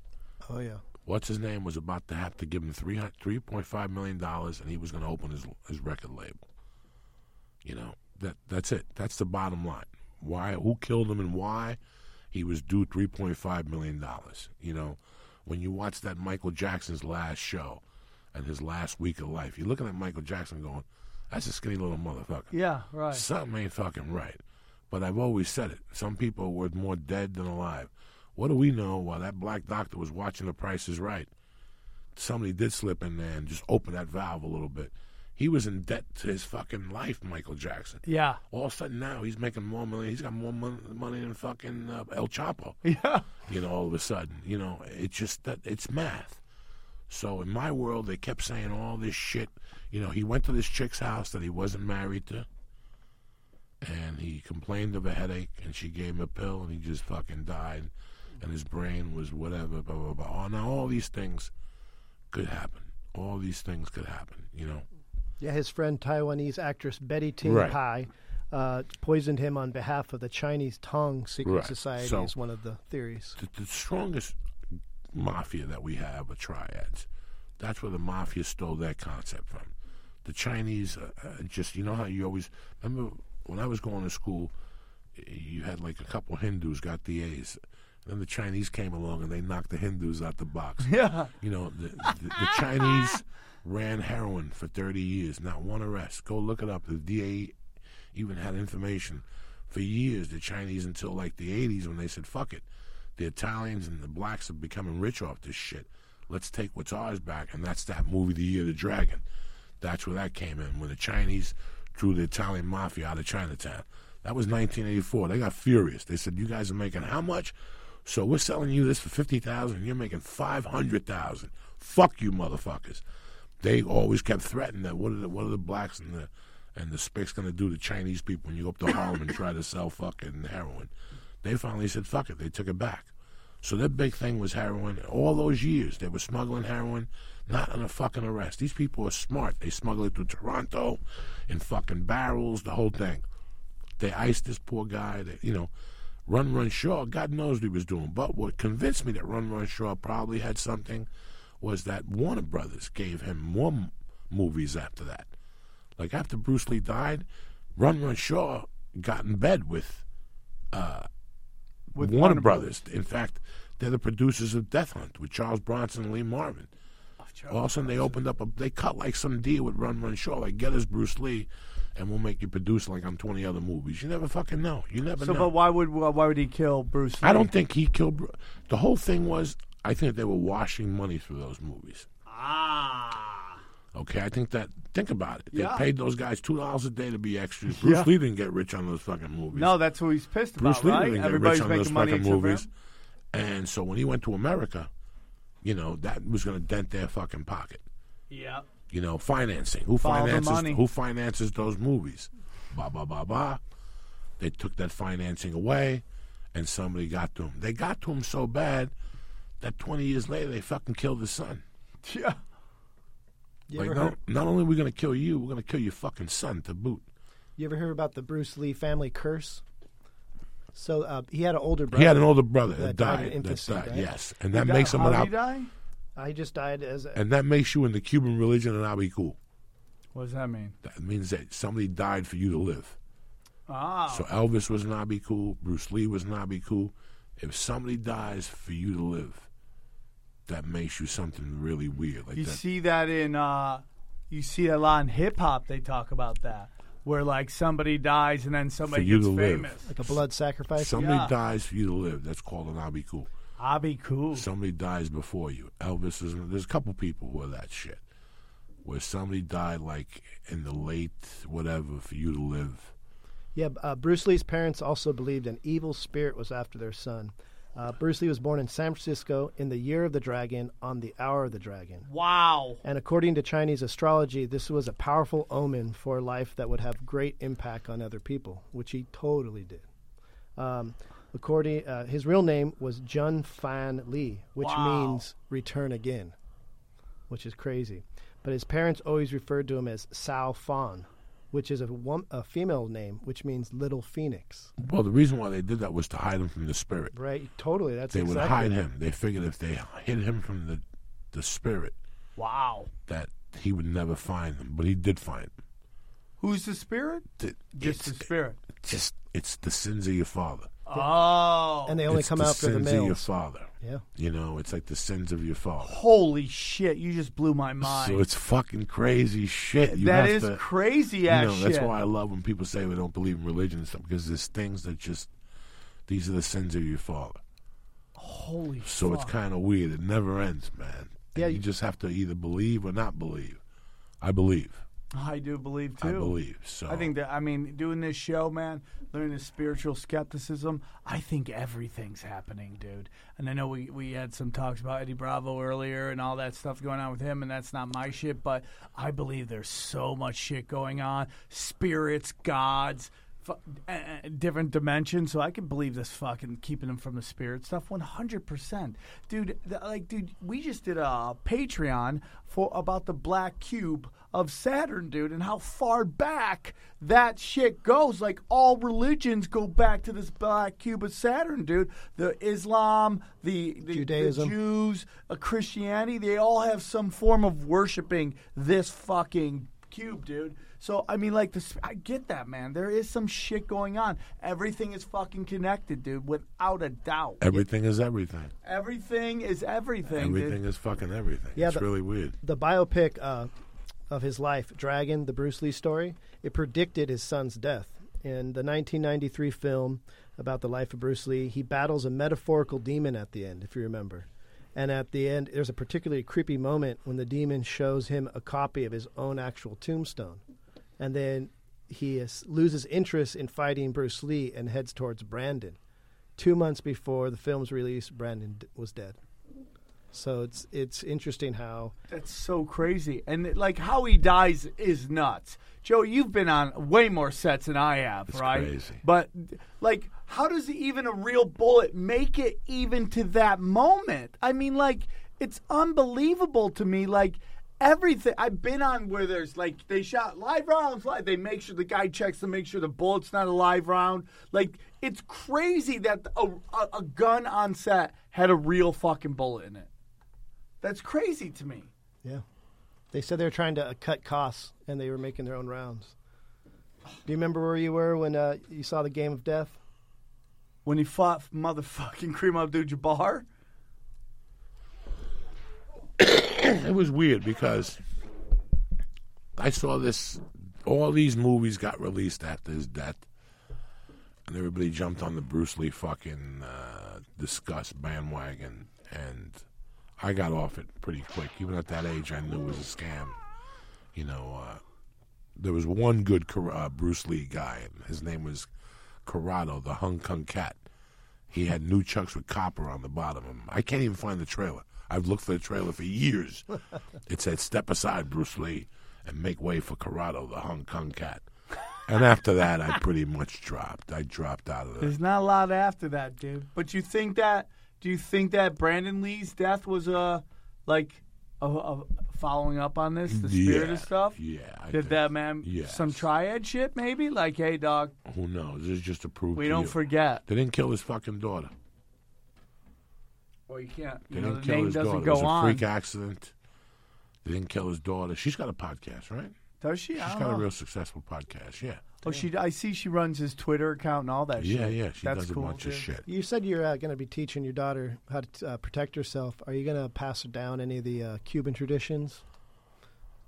[SPEAKER 2] Oh yeah.
[SPEAKER 3] What's his name was about to have to give him three three point five million dollars, and he was going to open his his record label. You know that that's it. That's the bottom line. Why? Who killed him and why? He was due three point five million dollars. You know, when you watch that Michael Jackson's last show and his last week of life, you're looking at Michael Jackson going, "That's a skinny little motherfucker."
[SPEAKER 1] Yeah. Right.
[SPEAKER 3] Something ain't fucking right. But I've always said it. Some people were more dead than alive. What do we know while that black doctor was watching the Price is Right? Somebody did slip in there and just open that valve a little bit. He was in debt to his fucking life, Michael Jackson.
[SPEAKER 1] Yeah.
[SPEAKER 3] All of a sudden now he's making more money. He's got more mon- money than fucking uh, El Chapo. <laughs>
[SPEAKER 1] Yeah.
[SPEAKER 3] You know, all of a sudden, you know, it's just that it's math. So in my world, they kept saying all this shit. You know, he went to this chick's house that he wasn't married to, and he complained of a headache, and she gave him a pill, and he just fucking died, and his brain was whatever. Blah blah blah. Oh, now all these things could happen. All these things could happen. You know.
[SPEAKER 2] Yeah, his friend Taiwanese actress Betty Ting
[SPEAKER 3] Right.
[SPEAKER 2] Hai uh, poisoned him on behalf of the Chinese Tong Secret
[SPEAKER 3] Right.
[SPEAKER 2] Society.
[SPEAKER 3] So-
[SPEAKER 2] is one of the theories.
[SPEAKER 3] the, the strongest mafia that we have are triads. That's where the mafia stole their concept from. The Chinese uh, uh, just, you know how you always remember when I was going to school, you had like a couple Hindus got the A's. Then the Chinese came along and they knocked the Hindus out the box. <laughs>
[SPEAKER 1] Yeah.
[SPEAKER 3] You know, the, the, the Chinese <laughs> ran heroin for 30 years, not one arrest. Go look it up. The DA even had information for years, the Chinese until like the 80s when they said, fuck it. The Italians and the blacks are becoming rich off this shit. Let's take what's ours back. And that's that movie, The Year of the Dragon. That's where that came in, when the Chinese drew the Italian mafia out of Chinatown. That was 1984. They got furious. They said, "You guys are making how much? So we're selling you this for fifty thousand. You're making five hundred thousand. Fuck you, motherfuckers." They always kept threatening that what are the what are the blacks and the and the spics going to do to Chinese people when you go up to Harlem and try to sell fucking heroin? They finally said, "Fuck it." They took it back. So their big thing was heroin. All those years they were smuggling heroin, not on a fucking arrest. These people are smart. They smuggle it to Toronto in fucking barrels, the whole thing. They iced this poor guy. That you know, Run Run Shaw, God knows what he was doing. But what convinced me that Run Run Shaw probably had something was that Warner Brothers gave him more m- movies after that. Like after Bruce Lee died, Run Run Shaw got in bed with uh,
[SPEAKER 1] With
[SPEAKER 3] Warner,
[SPEAKER 1] Warner
[SPEAKER 3] Brothers. In fact, they're the producers of Death Hunt with Charles Bronson and Lee Marvin. All of a sudden, they opened up a. They cut like some deal with Run Run Shaw, like get us Bruce Lee, and we'll make you produce like on twenty other movies. You never fucking know. You never
[SPEAKER 1] So,
[SPEAKER 3] know.
[SPEAKER 1] but why would why would he kill Bruce? Lee?
[SPEAKER 3] I don't think he killed. Bru- The whole thing was, I think they were washing money through those movies.
[SPEAKER 1] Ah.
[SPEAKER 3] Okay, I think that. Think about it. They
[SPEAKER 1] Yeah.
[SPEAKER 3] paid those guys two dollars a day to be extras. <laughs> Bruce
[SPEAKER 1] Yeah.
[SPEAKER 3] Lee didn't get rich on those fucking movies.
[SPEAKER 1] No, that's who he's pissed
[SPEAKER 3] Bruce
[SPEAKER 1] about,
[SPEAKER 3] Lee
[SPEAKER 1] right?
[SPEAKER 3] didn't get
[SPEAKER 1] Everybody's
[SPEAKER 3] rich on those
[SPEAKER 1] making money
[SPEAKER 3] fucking movies. And so when he went to America, you know, that was going to dent their fucking pocket.
[SPEAKER 1] Yeah.
[SPEAKER 3] You know, financing. Who
[SPEAKER 1] Follow
[SPEAKER 3] finances? Who finances those movies? Ba ba ba ba. They took that financing away, and somebody got to him. They got to him so bad that 20 years later they fucking killed the son.
[SPEAKER 1] Yeah.
[SPEAKER 2] You
[SPEAKER 3] like,
[SPEAKER 2] ever
[SPEAKER 3] not,
[SPEAKER 2] heard-
[SPEAKER 3] not only are we going to kill you, we're going to kill your fucking son to boot.
[SPEAKER 2] You ever hear about the Bruce Lee family curse? So uh, he had an older brother.
[SPEAKER 3] He had an older brother
[SPEAKER 2] that
[SPEAKER 3] that
[SPEAKER 2] died in
[SPEAKER 3] died. That died.
[SPEAKER 2] right?
[SPEAKER 3] Yes, and that
[SPEAKER 1] He
[SPEAKER 3] makes
[SPEAKER 1] died-
[SPEAKER 3] him an
[SPEAKER 1] how
[SPEAKER 3] out,
[SPEAKER 1] did he die?
[SPEAKER 2] He just died as a,
[SPEAKER 3] and that makes you in the Cuban religion an abikú.
[SPEAKER 1] What does that mean?
[SPEAKER 3] That means that somebody died for you to live.
[SPEAKER 1] Ah.
[SPEAKER 3] So Elvis was an abikú. Bruce Lee was an abikú. If somebody dies for you to live, that makes you something really weird. Like
[SPEAKER 1] you
[SPEAKER 3] that.
[SPEAKER 1] see that in uh you see a lot in hip hop they talk about that. Where like somebody dies and then somebody
[SPEAKER 3] For you
[SPEAKER 1] gets
[SPEAKER 3] to live.
[SPEAKER 1] famous.
[SPEAKER 2] like a blood sacrifice.
[SPEAKER 3] Somebody
[SPEAKER 1] Yeah.
[SPEAKER 3] dies for you to live. That's called an abikú.
[SPEAKER 1] I'll cool.
[SPEAKER 3] Somebody dies before you. Elvis is. There's a couple people who are that shit. Where somebody died like in the late whatever for you to live.
[SPEAKER 2] Yeah, uh, Bruce Lee's parents also believed an evil spirit was after their son. Uh, Bruce Lee was born in San Francisco in the year of the dragon on the hour of the dragon.
[SPEAKER 1] Wow.
[SPEAKER 2] And according to Chinese astrology, this was a powerful omen for a life that would have great impact on other people, which he totally did. Um, according, uh, his real name was Jun Fan Lee, which
[SPEAKER 1] Wow.
[SPEAKER 2] means return again, which is crazy. But his parents always referred to him as Sao Fan, which is a, wom- a female name, which means little phoenix.
[SPEAKER 3] Well, the reason why they did that was to hide him from the spirit.
[SPEAKER 2] Right? Totally. That's
[SPEAKER 3] they would hide him. They figured if they hid him from the the spirit,
[SPEAKER 1] Wow.
[SPEAKER 3] that he would never find them. But he did find them.
[SPEAKER 1] Who's the spirit?
[SPEAKER 3] Th-
[SPEAKER 1] Just the
[SPEAKER 3] it's-
[SPEAKER 1] spirit.
[SPEAKER 3] Just it's the sins of your father.
[SPEAKER 1] Oh.
[SPEAKER 2] And they only
[SPEAKER 3] It's
[SPEAKER 2] come
[SPEAKER 3] the
[SPEAKER 2] after the
[SPEAKER 3] sins of your father.
[SPEAKER 2] Yeah.
[SPEAKER 3] You know, it's like the sins of your father.
[SPEAKER 1] Holy shit! You just blew my mind.
[SPEAKER 3] So it's fucking crazy shit. You
[SPEAKER 1] That is
[SPEAKER 3] to-
[SPEAKER 1] crazy
[SPEAKER 3] You
[SPEAKER 1] ass
[SPEAKER 3] know, that's why I love when people say we don't believe in religion and stuff because there's things that just these are the sins of your father.
[SPEAKER 1] Holy.
[SPEAKER 3] So it's kind of weird. It never ends, man. And
[SPEAKER 2] Yeah,
[SPEAKER 3] you
[SPEAKER 2] you-
[SPEAKER 3] just have to either believe or not believe. I believe.
[SPEAKER 1] I do believe too.
[SPEAKER 3] I believe. So
[SPEAKER 1] I think that I mean doing this show, man, learning this spiritual skepticism. I think everything's happening, dude. And I know we we had some talks about Eddie Bravo earlier and all that stuff going on with him, and that's not my shit. But I believe there's so much shit going on, spirits, gods. uh, Different dimensions, so I can believe this fucking keeping them from the spirit stuff one hundred percent, dude. th- Like, dude, we just did a Patreon for about the black cube of Saturn, dude, and how far back that shit goes. Like all religions go back to this black cube of Saturn, dude. The Islam, the, the, the
[SPEAKER 2] Judaism.
[SPEAKER 1] Jews, uh, Christianity, they all have some form of worshiping this fucking cube, dude. So I mean, like this, I get that, man. There is some shit going on. Everything is fucking connected, dude, without a doubt.
[SPEAKER 3] everything is everything.
[SPEAKER 1] Everything is everything,
[SPEAKER 3] Everything
[SPEAKER 1] dude.
[SPEAKER 3] is fucking everything.
[SPEAKER 2] Yeah,
[SPEAKER 3] it's
[SPEAKER 2] but-
[SPEAKER 3] really weird.
[SPEAKER 2] the biopic uh, of his life, Dragon, the Bruce Lee story, it predicted his son's death. In the 1993 film about the life of Bruce Lee, he battles a metaphorical demon at the end, if you remember. And at the end, there's a particularly creepy moment when the demon shows him a copy of his own actual tombstone. And then he is, loses interest in fighting Bruce Lee and heads towards Brandon. Two months before the film's release, Brandon was dead. So it's it's interesting how
[SPEAKER 1] That's so crazy. And like how he dies is nuts. Joe, you've been on way more sets than I have,
[SPEAKER 3] It's
[SPEAKER 1] right?
[SPEAKER 3] crazy.
[SPEAKER 1] But like how does even a real bullet make it even to that moment? I mean like it's unbelievable to me like everything I've been on where there's like they shot live rounds live they make sure the guy checks to make sure the bullet's not a live round like it's crazy that a, a, a gun on set had a real fucking bullet in it that's crazy to me
[SPEAKER 2] Yeah. They said they were trying to uh, cut costs and they were making their own rounds. Do you remember where you were when uh, you saw the Game of Death?
[SPEAKER 1] when he fought motherfucking Kareem Abdul-Jabbar.
[SPEAKER 3] it was weird because I saw this. All these movies got released after his death, and everybody jumped on the Bruce Lee fucking uh, disgust bandwagon, and I got off it pretty quick. Even at that age, I knew it was a scam. You know, uh, there was one good uh, Bruce Lee guy, and his name was Corrado, the Hong Kong Cat, He had nunchucks with copper on the bottom of them. I can't even find the trailer. I've looked for the trailer for years. <laughs> it said, "Step aside, Bruce Lee, and make way for Corrado, the Hong Kong cat." And after that, I pretty much dropped. I dropped out of the.
[SPEAKER 1] There's not a lot after that, dude. But you think that? Do you think that Brandon Lee's death was uh like a, a following up on this, the spirit
[SPEAKER 3] Yeah,
[SPEAKER 1] of stuff?
[SPEAKER 3] yeah, I
[SPEAKER 1] Did that man
[SPEAKER 3] yes.
[SPEAKER 1] some triad shit maybe? Like, hey, dog,
[SPEAKER 3] Who knows? This is just a proof.
[SPEAKER 1] we don't
[SPEAKER 3] you.
[SPEAKER 1] forget.
[SPEAKER 3] They didn't kill his fucking daughter.
[SPEAKER 1] Well, you can't.
[SPEAKER 3] They
[SPEAKER 1] You
[SPEAKER 3] didn't
[SPEAKER 1] the
[SPEAKER 3] kill
[SPEAKER 1] name
[SPEAKER 3] his
[SPEAKER 1] doesn't
[SPEAKER 3] daughter.
[SPEAKER 1] go
[SPEAKER 3] it was a
[SPEAKER 1] on.
[SPEAKER 3] freak accident. They didn't kill his daughter. She's got a podcast, right?
[SPEAKER 1] Does she?
[SPEAKER 3] She's got
[SPEAKER 1] know.
[SPEAKER 3] a real successful podcast. Yeah.
[SPEAKER 1] Oh, she. I see. She runs his Twitter account and all that.
[SPEAKER 3] Yeah,
[SPEAKER 1] shit.
[SPEAKER 3] yeah. She
[SPEAKER 1] That's
[SPEAKER 3] does
[SPEAKER 1] cool,
[SPEAKER 3] a bunch of shit.
[SPEAKER 2] You said you're uh, going to be teaching your daughter how to uh, protect herself. Are you going to pass her down any of the uh, Cuban traditions,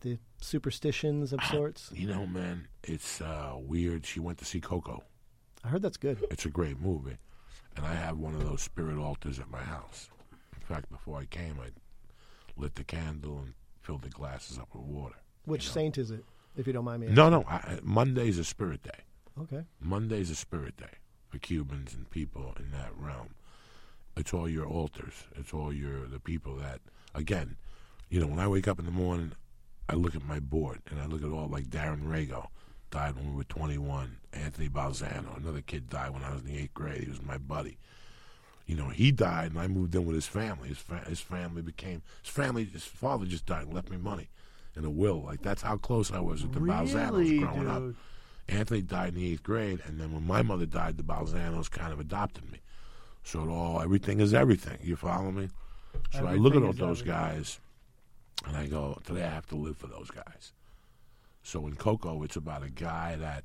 [SPEAKER 2] the superstitions of sorts?
[SPEAKER 3] You know, man, it's uh, weird. She went to see Coco.
[SPEAKER 2] I heard that's good.
[SPEAKER 3] It's a great movie. And I have one of those spirit altars at my house. In fact, before I came, I lit the candle and filled the glasses up with water.
[SPEAKER 2] Which saint is it, if you don't mind me?
[SPEAKER 3] No,
[SPEAKER 2] asking?
[SPEAKER 3] no. I, I- Monday's a spirit day.
[SPEAKER 2] Okay.
[SPEAKER 3] Monday's a spirit day for Cubans and people in that realm. It's all your altars. It's all your the people that again, you know, when I wake up in the morning, I look at my board and I look at all like Darren Rago died when we were 21. Anthony Balzano, another kid died when I was in the eighth grade. He was my buddy. You know, he died and I moved in with his family. His fa- his family became his family. His father just died and left me money in a will. Like that's how close I was with the Balzanos
[SPEAKER 1] Really,
[SPEAKER 3] growing up. Anthony died in the eighth grade, and then when my mother died, the Balzanos kind of adopted me. So it all everything is everything. You follow me? So I look at all those
[SPEAKER 1] everything.
[SPEAKER 3] guys, and I go, today I have to live for those guys. So in Coco, it's about a guy that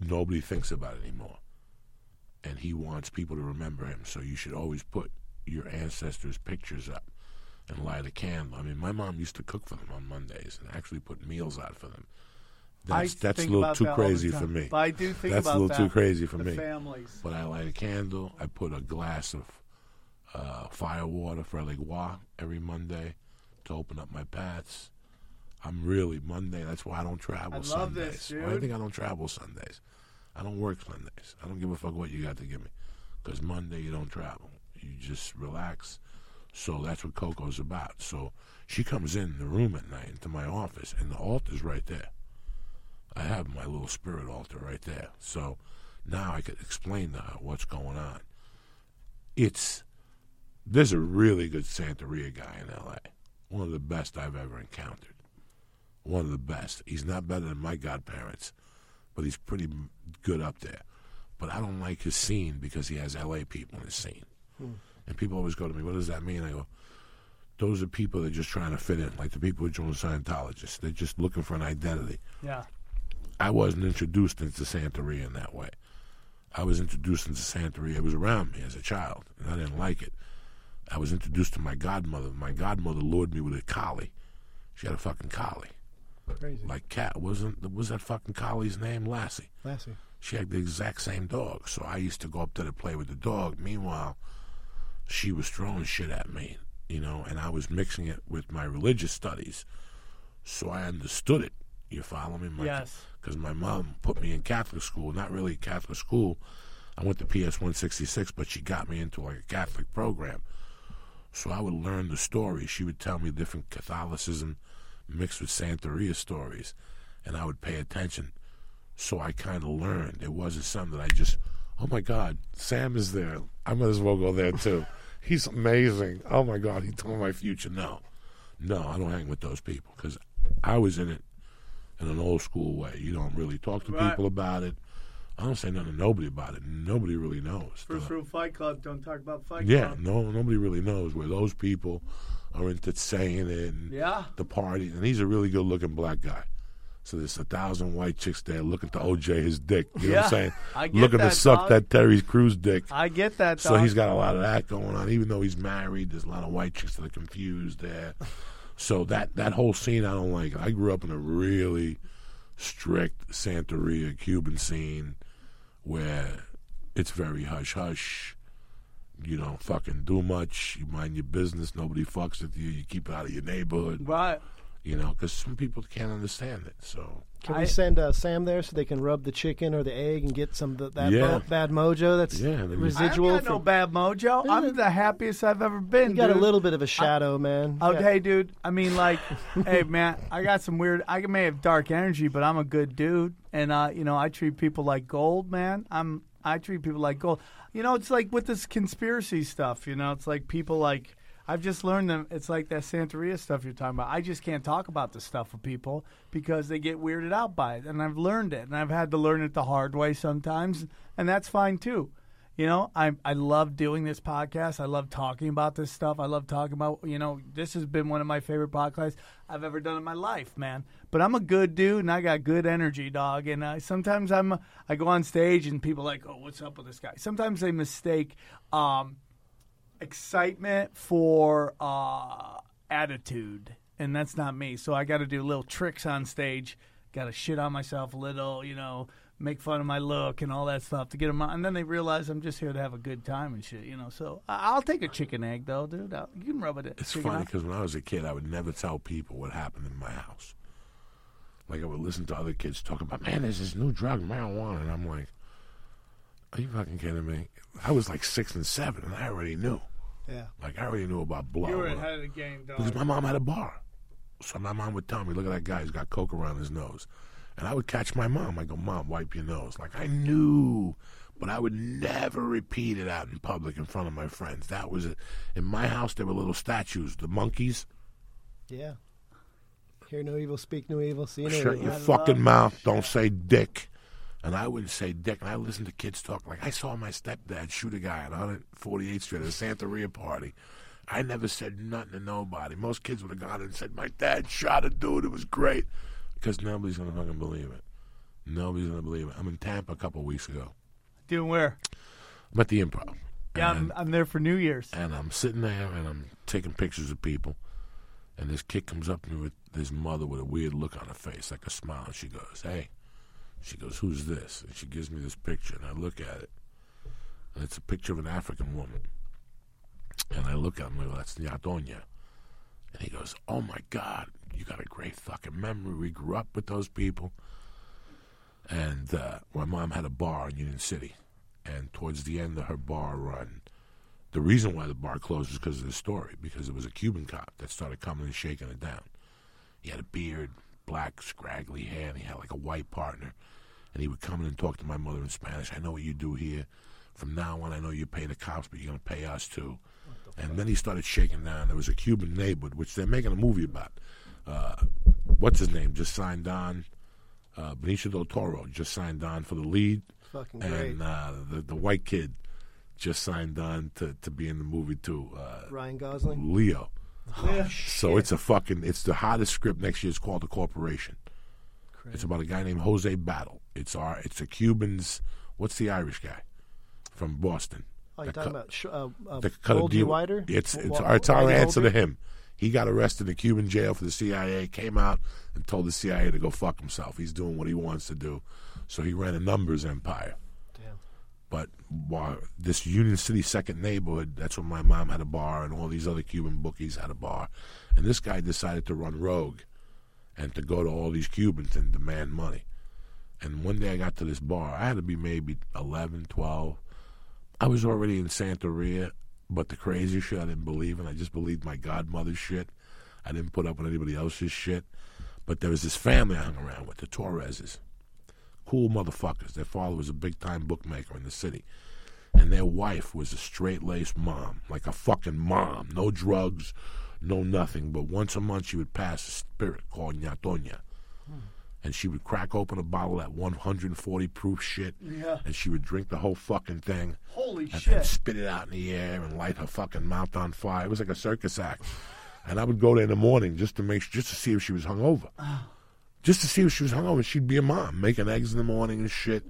[SPEAKER 3] nobody thinks about anymore, and he wants people to remember him. So you should always put your ancestors' pictures up and light a candle. I mean, my mom used to cook for them on Mondays and actually put meals out for them. That's that's a little too
[SPEAKER 1] that
[SPEAKER 3] crazy for me.
[SPEAKER 1] But I do think
[SPEAKER 3] that's
[SPEAKER 1] about
[SPEAKER 3] a little too crazy for me.
[SPEAKER 1] families.
[SPEAKER 3] But I light a candle. I put a glass of uh, fire water for Legua every Monday to open up my paths. I'm really Monday. That's why I don't travel
[SPEAKER 1] I love
[SPEAKER 3] Sundays.
[SPEAKER 1] this,
[SPEAKER 3] Why do you think I don't travel Sundays? I don't work Sundays. I don't give a fuck what you got to give me. Because Monday you don't travel. You just relax. So that's what Coco's about. So she comes in the room at night into my office, and the altar's right there. I have my little spirit altar right there. So now I could explain to her what's going on. It's there's a really good Santeria guy in L.A. One of the best I've ever encountered. One of the best. He's not better than my godparents, but he's pretty good up there. But I don't like his scene because he has L.A. people in his scene. Hmm. And people always go to me, "What does that mean?" I go, "Those are people that are just trying to fit in, like the people who join Scientologists. They're just looking for an identity."
[SPEAKER 1] Yeah.
[SPEAKER 3] I wasn't introduced into Santeria in that way. I was introduced into Santeria. It was around me as a child, and I didn't like it. I was introduced to my godmother. My godmother lured me with a collie. She had a fucking collie.
[SPEAKER 2] Crazy.
[SPEAKER 3] Like cat wasn't was that fucking collie's name? Lassie.
[SPEAKER 2] Lassie.
[SPEAKER 3] She had the exact same dog. So I used to go up there to play with the dog. Meanwhile, she was throwing shit at me, you know, and I was mixing it with my religious studies. So I understood it. You follow me? My,
[SPEAKER 1] Yes.
[SPEAKER 3] Because my mom put me in Catholic school, not really Catholic school. I went to PS 166, but she got me into like a Catholic program. So I would learn the stories. She would tell me different Catholicism mixed with Santeria stories, and I would pay attention. So I kind of learned. It wasn't something that I just, oh my God, Sam is there. I might as well go there too. He's amazing. Oh my God, he told my future. No, no, I don't hang with those people because I was in it in an old school way. You don't really talk to
[SPEAKER 1] Right.
[SPEAKER 3] people about it. I don't say nothing to nobody about it. Nobody really knows.
[SPEAKER 1] First uh, rule Fight Club. Don't talk about Fight
[SPEAKER 3] Yeah,
[SPEAKER 1] Club.
[SPEAKER 3] no, nobody really knows where those people are into saying it and
[SPEAKER 1] Yeah.
[SPEAKER 3] the party. And he's a really good looking black guy. So there's a thousand white chicks there looking to OJ his dick. You know what I'm saying?
[SPEAKER 1] I get
[SPEAKER 3] looking
[SPEAKER 1] that,
[SPEAKER 3] to suck
[SPEAKER 1] dog.
[SPEAKER 3] that Terry Crews dick.
[SPEAKER 1] I get that.
[SPEAKER 3] So he's got a lot of that going on. Even though he's married, there's a lot of white chicks that are confused there. So that that whole scene, I don't like. I grew up in a really strict Santeria Cuban scene where it's very hush hush. You don't fucking do much. You mind your business. Nobody fucks with you. You keep out of your neighborhood.
[SPEAKER 1] Right.
[SPEAKER 3] You know, because some people can't understand it. So
[SPEAKER 2] Can
[SPEAKER 1] I-
[SPEAKER 2] we send uh, Sam there so they can rub the chicken or the egg and get some of the, that
[SPEAKER 3] Yeah.
[SPEAKER 2] mo- bad mojo that's
[SPEAKER 3] Yeah, then
[SPEAKER 2] residual?
[SPEAKER 1] I ain't got no
[SPEAKER 2] from,
[SPEAKER 1] bad mojo. I'm the happiest I've ever been.
[SPEAKER 2] you got a little bit of a shadow, man. You got-
[SPEAKER 1] Okay, dude. I mean, like, <laughs> hey, man, I got some weird. I may have dark energy, but I'm a good dude, and uh, you know, I treat people like gold, man. I'm I treat people like gold. You know, it's like with this conspiracy stuff. You know, it's like people like I've just learned them. It's like that Santeria stuff you're talking about. I just can't talk about this stuff with people because they get weirded out by it, and I've learned it, and I've had to learn it the hard way sometimes, and that's fine too. You know, I I love doing this podcast. I love talking about this stuff. I love talking about you know this has been one of my favorite podcasts I've ever done in my life, man. But I'm a good dude and I got good energy, dog. And uh, sometimes I'm I go on stage and people are like, oh, what's up with this guy? Sometimes they mistake um, excitement for uh, attitude, and that's not me. So I got to do little tricks on stage. Got to shit on myself a little, you know, make fun of my look and all that stuff to get them on. And then they realize I'm just here to have a good time and shit, you know. So I- I'll take a chicken egg though, dude. I'll, you can rub it.
[SPEAKER 3] It's funny because when I was a kid, I would never tell people what happened in my house. Like I would listen to other kids talk about, man, there's this new drug, marijuana, and I'm like, are you fucking kidding me? I was like six and seven, and I already knew.
[SPEAKER 2] Yeah.
[SPEAKER 3] Like I already knew about blow.
[SPEAKER 1] You were ahead of the game, dog.
[SPEAKER 3] because my mom had a bar. So my mom would tell me, look at that guy, he's got coke around his nose. And I would catch my mom. I go, Mom, wipe your nose. Like I knew, but I would never repeat it out in public in front of my friends. That was it. In my house, there were little statues, the monkeys.
[SPEAKER 2] Yeah. Hear no evil, speak no evil, see no evil.
[SPEAKER 3] Shut
[SPEAKER 2] evil.
[SPEAKER 3] your fucking mouth. Don't say dick. And I wouldn't say dick. And I listened to kids talk. Like I saw my stepdad shoot a guy at 148th Street at a Santeria party. I never said nothing to nobody. Most kids would have gone and said, "My dad shot a dude. It was great," because nobody's gonna fucking believe it. Nobody's gonna believe it. I'm in Tampa a couple weeks ago.
[SPEAKER 1] Doing where?
[SPEAKER 3] I'm at the Improv.
[SPEAKER 1] Yeah,
[SPEAKER 3] And-
[SPEAKER 1] I'm, I'm there for New Year's.
[SPEAKER 3] and I'm sitting there and I'm taking pictures of people. And this kid comes up to me with his mother with a weird look on her face, like a smile. And she goes, Hey. She goes, Who's this? And she gives me this picture. And I look at it. And it's a picture of an African woman. And I look at him go, That's Ñatoña. And he goes, Oh my God, you got a great fucking memory. We grew up with those people. And uh, my mom had a bar in Union City. And towards the end of her bar run, the reason why the bar closed was because of the story, because it was a Cuban cop that started coming and shaking it down. He had a beard, black, scraggly hair, and he had like a white partner. And he would come in and talk to my mother in Spanish. I know what you do here. From now on, I know you pay the cops, but you're going to pay us too. And then he started shaking down. There was a Cuban neighborhood, which they're making a movie about. Uh, what's his name? Just signed on. Uh, Benicio del Toro just signed on for the lead.
[SPEAKER 2] Fucking great.
[SPEAKER 3] And uh, the, the white kid just signed on to, to be in the movie too. Uh,
[SPEAKER 2] Ryan Gosling.
[SPEAKER 3] Leo.
[SPEAKER 2] Oh,
[SPEAKER 3] so it's a fucking it's the hottest script next year. It's called The Corporation. It's about a guy named Jose Battle. It's our it's a Cuban's what's the Irish guy from Boston?
[SPEAKER 2] Oh, you're talking
[SPEAKER 3] co-
[SPEAKER 2] about sh- uh, uh,
[SPEAKER 3] the cut
[SPEAKER 2] Goldie Wider?
[SPEAKER 3] It's it's, our, it's our answer to him. He got arrested in a Cuban jail for the CIA. Came out and told the CIA to go fuck himself. He's doing what he wants to do. So he ran a numbers empire. But this Union City second neighborhood, that's where my mom had a bar and all these other Cuban bookies had a bar. And this guy decided to run rogue and to go to all these Cubans and demand money. And one day I got to this bar. I had to be maybe 11, 12. I was already in Santeria, but the crazy shit I didn't believe in. I just believed my godmother's shit. I didn't put up with anybody else's shit. But there was this family I hung around with, the Torreses cool motherfuckers. Their father was a big time bookmaker in the city. And their wife was a straight laced mom, like a fucking mom. No drugs, no nothing. But once a month she would pass a spirit called Ñatoña. Hmm. And she would crack open a bottle that 140 proof shit.
[SPEAKER 1] Yeah.
[SPEAKER 3] And she would drink the whole fucking thing.
[SPEAKER 1] Holy
[SPEAKER 3] and,
[SPEAKER 1] shit.
[SPEAKER 3] and spit it out in the air and light her fucking mouth on fire. It was like a circus act. And I would go there in the morning just to make just to see if she was hungover ah. Just to see if she was hungover. She'd be a mom, making eggs in the morning and shit.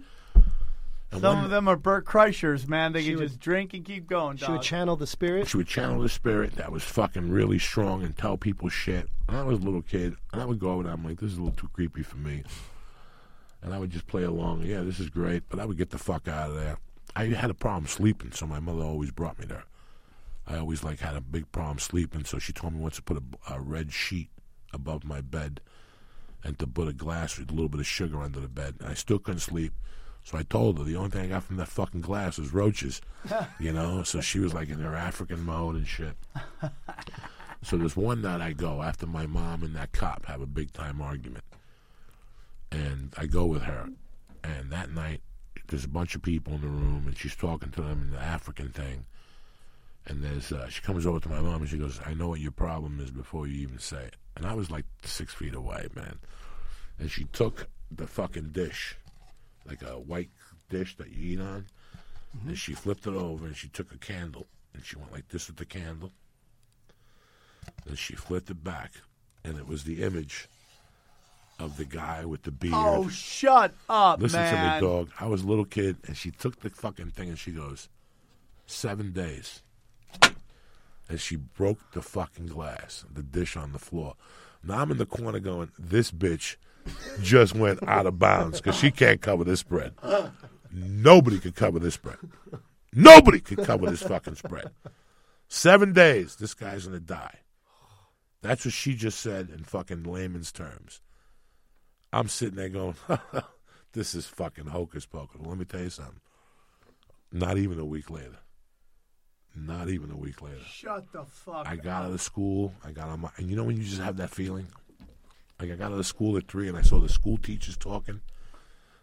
[SPEAKER 3] And
[SPEAKER 1] Some
[SPEAKER 3] one-
[SPEAKER 1] of them are Burt Kreischers, man. They
[SPEAKER 2] She
[SPEAKER 1] can
[SPEAKER 2] would-
[SPEAKER 1] just drink and keep going.
[SPEAKER 2] She would channel the spirit.
[SPEAKER 3] she would channel the spirit that was fucking really strong and tell people shit. And I was a little kid, and I would go over there. I'm like, this is a little too creepy for me. And I would just play along. Yeah, this is great, but I would get the fuck out of there. I had a problem sleeping, so my mother always brought me there. I always like had a big problem sleeping, so she told me once to put a, a red sheet above my bed and to put a glass with a little bit of sugar under the bed. And I still couldn't sleep. So I told her the only thing I got from that fucking glass was roaches, <laughs> you know. So she was like in her African mode and shit. <laughs> So there's one night I go after my mom and that cop have a big time argument, and I go with her, and that night there's a bunch of people in the room, and she's talking to them in the African thing, and there's uh, she comes over to my mom and she goes, "I know what your problem is before you even say it," and I was like six feet away, man, and she took the fucking dish, like a white dish that you eat on, and she flipped it over and she took a candle and she went like this with the candle. Then she flipped it back, and it was the image of the guy with the beard.
[SPEAKER 1] Oh, shut up,
[SPEAKER 3] Listen
[SPEAKER 1] man.
[SPEAKER 3] to me, dog. I was a little kid, and she took the fucking thing and she goes, seven days. And she broke the fucking glass, the dish on the floor. Now I'm in the corner going, this bitch just went out of bounds because she can't cover this spread. Nobody could cover this spread. Nobody could cover this fucking spread. Seven days, this guy's gonna die. That's what she just said in fucking layman's terms. I'm sitting there going, <laughs> this is fucking hocus pocus. Let me tell you something. Not even a week later. Not even a week later.
[SPEAKER 1] Shut the fuck
[SPEAKER 3] I got
[SPEAKER 1] up.
[SPEAKER 3] out of school. I got on my, and you know when you just have that feeling? Like I got out of school at three and I saw the school teachers talking.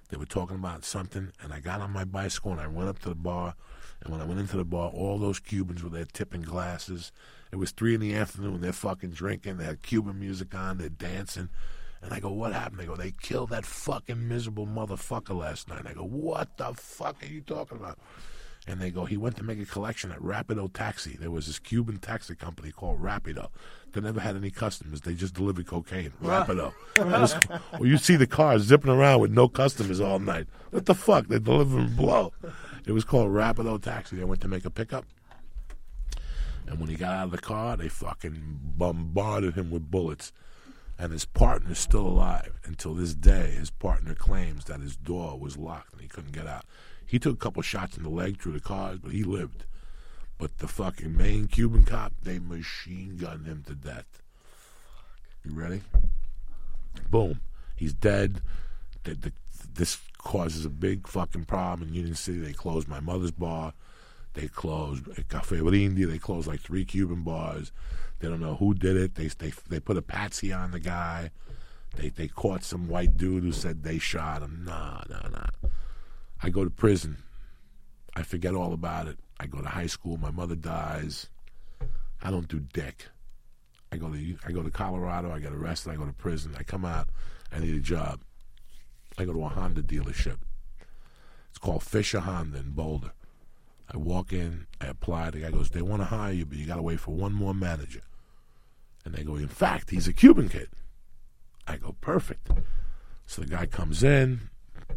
[SPEAKER 3] They were talking about something, and I got on my bicycle and I went up to the bar. And when I went into the bar, all those Cubans were there tipping glasses. It was three in the afternoon. They're fucking drinking. They had Cuban music on. They're dancing. And I go, what happened? They go, they killed that fucking miserable motherfucker last night. I go, what the fuck are you talking about? And they go, he went to make a collection at Rapido Taxi. There was this Cuban taxi company called Rapido. They never had any customers. They just delivered cocaine. Rapido. Was- well, you see the cars zipping around with no customers all night. What the fuck? They're delivering blow. It was called Rapido Taxi. They went to make a pickup. And when he got out of the car, they fucking bombarded him with bullets. And his partner's still alive. Until this day, his partner claims that his door was locked and he couldn't get out. He took a couple shots in the leg through the cars, but he lived. But the fucking main Cuban cop, they machine gunned him to death. You ready? Boom. He's dead. The, the, this causes a big fucking problem in Union City. They closed my mother's bar. They closed Cafe Brindi. They closed like three Cuban bars. They don't know who did it. They they they put a patsy on the guy. They they caught some white dude who said they shot him. Nah, nah, nah. I go to prison. I forget all about it. I go to high school. My mother dies. I don't do dick. I go to I go to Colorado. I get arrested. I go to prison. I come out. I need a job. I go to a Honda dealership. It's called Fisher Honda in Boulder. I walk in. I apply. The guy goes, "They want to hire you, but you got to wait for one more manager." And they go, "In fact, he's a Cuban kid." I go, "Perfect." So the guy comes in.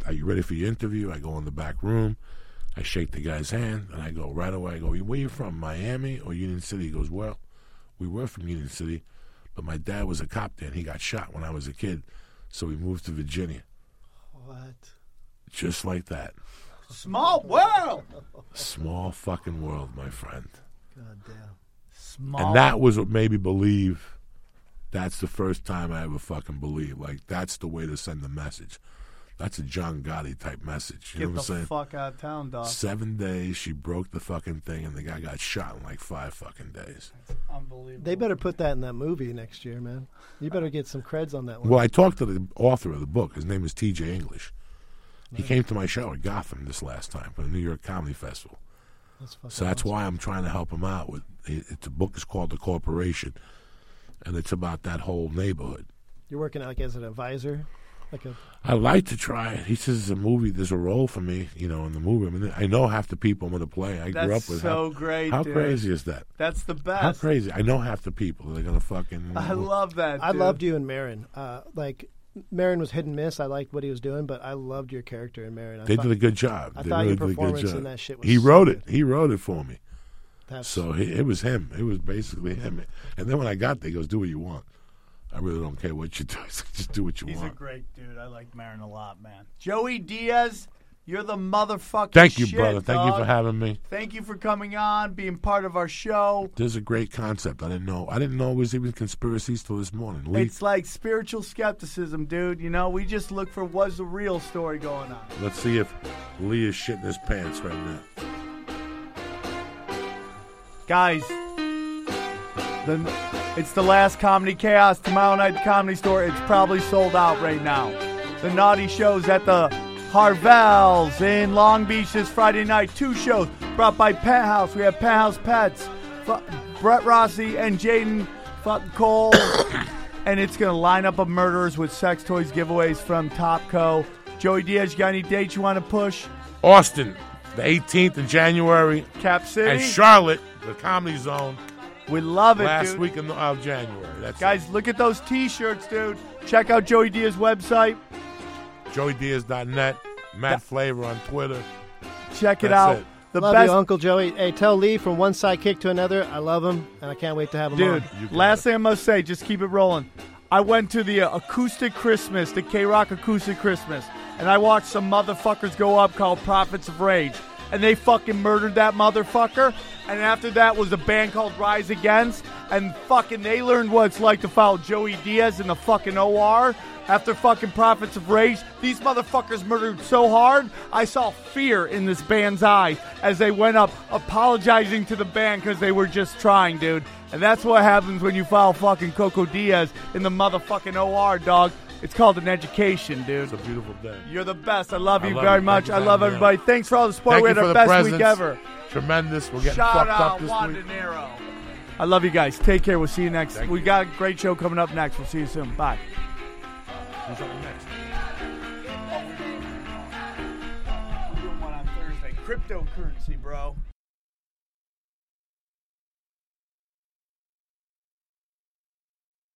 [SPEAKER 3] Are you ready for your interview? I go in the back room. I shake the guy's hand, and I go right away. I go, "Where you from? Miami or Union City?" He goes, "Well, we were from Union City, but my dad was a cop there, and he got shot when I was a kid, so we moved to Virginia."
[SPEAKER 2] What?
[SPEAKER 3] Just like that.
[SPEAKER 1] Small world.
[SPEAKER 3] Small fucking world, my friend.
[SPEAKER 2] God damn.
[SPEAKER 1] Small.
[SPEAKER 3] And that was what made me believe. That's the first time I ever fucking believed. Like that's the way to send the message. That's a John Gotti type message. You
[SPEAKER 1] Get
[SPEAKER 3] know
[SPEAKER 1] the
[SPEAKER 3] what I'm saying?
[SPEAKER 1] fuck out of town, dog.
[SPEAKER 3] Seven days, she broke the fucking thing, and the guy got shot in like five fucking days.
[SPEAKER 1] Unbelievable.
[SPEAKER 2] They better put that in that movie next year, man. You better get some creds on that one.
[SPEAKER 3] Well, I talked to the author of the book. His name is T.J. English. He came to my show at Gotham this last time for the New York Comedy Festival.
[SPEAKER 2] That's fucking
[SPEAKER 3] So that's
[SPEAKER 2] awesome.
[SPEAKER 3] why I'm trying to help him out with. It, it- the book is called The Corporation, and it's about that whole neighborhood.
[SPEAKER 2] You're working out like as an advisor, like a.
[SPEAKER 3] I like to try it. He says it's a movie. There's a role for me, you know, in the movie. I mean, I know half the people I'm going to play. I grew up with.
[SPEAKER 1] so
[SPEAKER 3] how,
[SPEAKER 1] great,
[SPEAKER 3] How
[SPEAKER 1] dude.
[SPEAKER 3] crazy is that?
[SPEAKER 1] That's the best.
[SPEAKER 3] How crazy! I know half the people. They're going to fucking.
[SPEAKER 1] I love that.
[SPEAKER 2] I loved you and Maron. Uh, like Maron was hit and miss. I liked what he was doing, but I loved your character in Maron. I
[SPEAKER 3] They
[SPEAKER 2] thought,
[SPEAKER 3] did a good job.
[SPEAKER 2] I
[SPEAKER 3] they
[SPEAKER 2] thought
[SPEAKER 3] really
[SPEAKER 2] your
[SPEAKER 3] did a good
[SPEAKER 2] performance
[SPEAKER 3] job.
[SPEAKER 2] in that shit was
[SPEAKER 3] he
[SPEAKER 2] so
[SPEAKER 3] wrote
[SPEAKER 2] good.
[SPEAKER 3] it. He wrote it for me.
[SPEAKER 2] That's-
[SPEAKER 3] So he, it was him. It was basically him. And then when I got there, he goes, "Do what you want. I really don't care what you do. <laughs> Just do what you
[SPEAKER 1] He's
[SPEAKER 3] want."
[SPEAKER 1] He's a great dude. I like Maron a lot, man. Joey Diaz, You're the motherfucking
[SPEAKER 3] Thank you,
[SPEAKER 1] shit,
[SPEAKER 3] brother. Thank you for having me.
[SPEAKER 1] Thank you for coming on, being part of our show.
[SPEAKER 3] This is a great concept. I didn't know. I didn't know it was even conspiracies till this morning. Lee,
[SPEAKER 1] It's like spiritual skepticism, dude. You know, we just look for what's the real story going on.
[SPEAKER 3] let's see if Lee is shitting his pants right now.
[SPEAKER 1] Guys, the, it's the last Comedy Chaos tomorrow night the Comedy Store. It's probably sold out right now. The Naughty Show's at the Harvelle's in Long Beach this Friday night. Two shows brought by Penthouse. We have Penthouse Pets, F- Brett Rossi, and Jayden fucking Cole. <coughs> and it's going to line up of murderers with sex toys giveaways from Topco. Joey Diaz, you got any dates you want to push?
[SPEAKER 3] Austin, the 18th of January,
[SPEAKER 1] Cap City?
[SPEAKER 3] and Charlotte, the Comedy Zone,
[SPEAKER 1] we love it,
[SPEAKER 3] last
[SPEAKER 1] dude.
[SPEAKER 3] week of of January. That's
[SPEAKER 1] Guys, look at those T-shirts, dude. Check out Joey Diaz's website.
[SPEAKER 3] it. JoeyDiaz.net, Mad Flavor on Twitter.
[SPEAKER 1] Check it
[SPEAKER 3] That's
[SPEAKER 1] out.
[SPEAKER 3] it.
[SPEAKER 1] The
[SPEAKER 2] love
[SPEAKER 1] best,
[SPEAKER 2] you, Uncle Joey. Hey, tell Lee from one sidekick to another. I love him, and I can't wait to have him
[SPEAKER 1] dude.
[SPEAKER 2] on.
[SPEAKER 3] You
[SPEAKER 1] Last
[SPEAKER 3] it.
[SPEAKER 1] thing I must say, just keep it rolling. I went to the uh, acoustic Christmas, the KROQ acoustic Christmas, and I watched some motherfuckers go up called Prophets of Rage, and they fucking murdered that motherfucker. And after that was a band called Rise Against, and fucking they learned what it's like to follow Joey Diaz in the fucking OR. After fucking Prophets of Rage, these motherfuckers murdered so hard, I saw fear in this band's eyes as they went up apologizing to the band because they were just trying, dude. And that's what happens when you follow fucking Coco Diaz in the motherfucking OR, dog. It's called an education, dude.
[SPEAKER 3] It's a beautiful day.
[SPEAKER 1] You're the best. I love
[SPEAKER 3] I
[SPEAKER 1] you
[SPEAKER 3] love
[SPEAKER 1] very
[SPEAKER 3] you.
[SPEAKER 1] much.
[SPEAKER 3] You
[SPEAKER 1] I love everybody. Thanks for all the support.
[SPEAKER 3] Thank
[SPEAKER 1] we had our
[SPEAKER 3] the
[SPEAKER 1] best
[SPEAKER 3] presents.
[SPEAKER 1] week ever.
[SPEAKER 3] Tremendous. We're getting
[SPEAKER 1] Shout
[SPEAKER 3] fucked up this
[SPEAKER 1] Juan
[SPEAKER 3] week.
[SPEAKER 1] De Niro. I love you guys. Take care. We'll see you next.
[SPEAKER 3] Thank
[SPEAKER 1] we
[SPEAKER 3] you.
[SPEAKER 1] got a great show coming up next. We'll see you soon. Bye.
[SPEAKER 3] Who's on next?
[SPEAKER 1] Cryptocurrency, bro.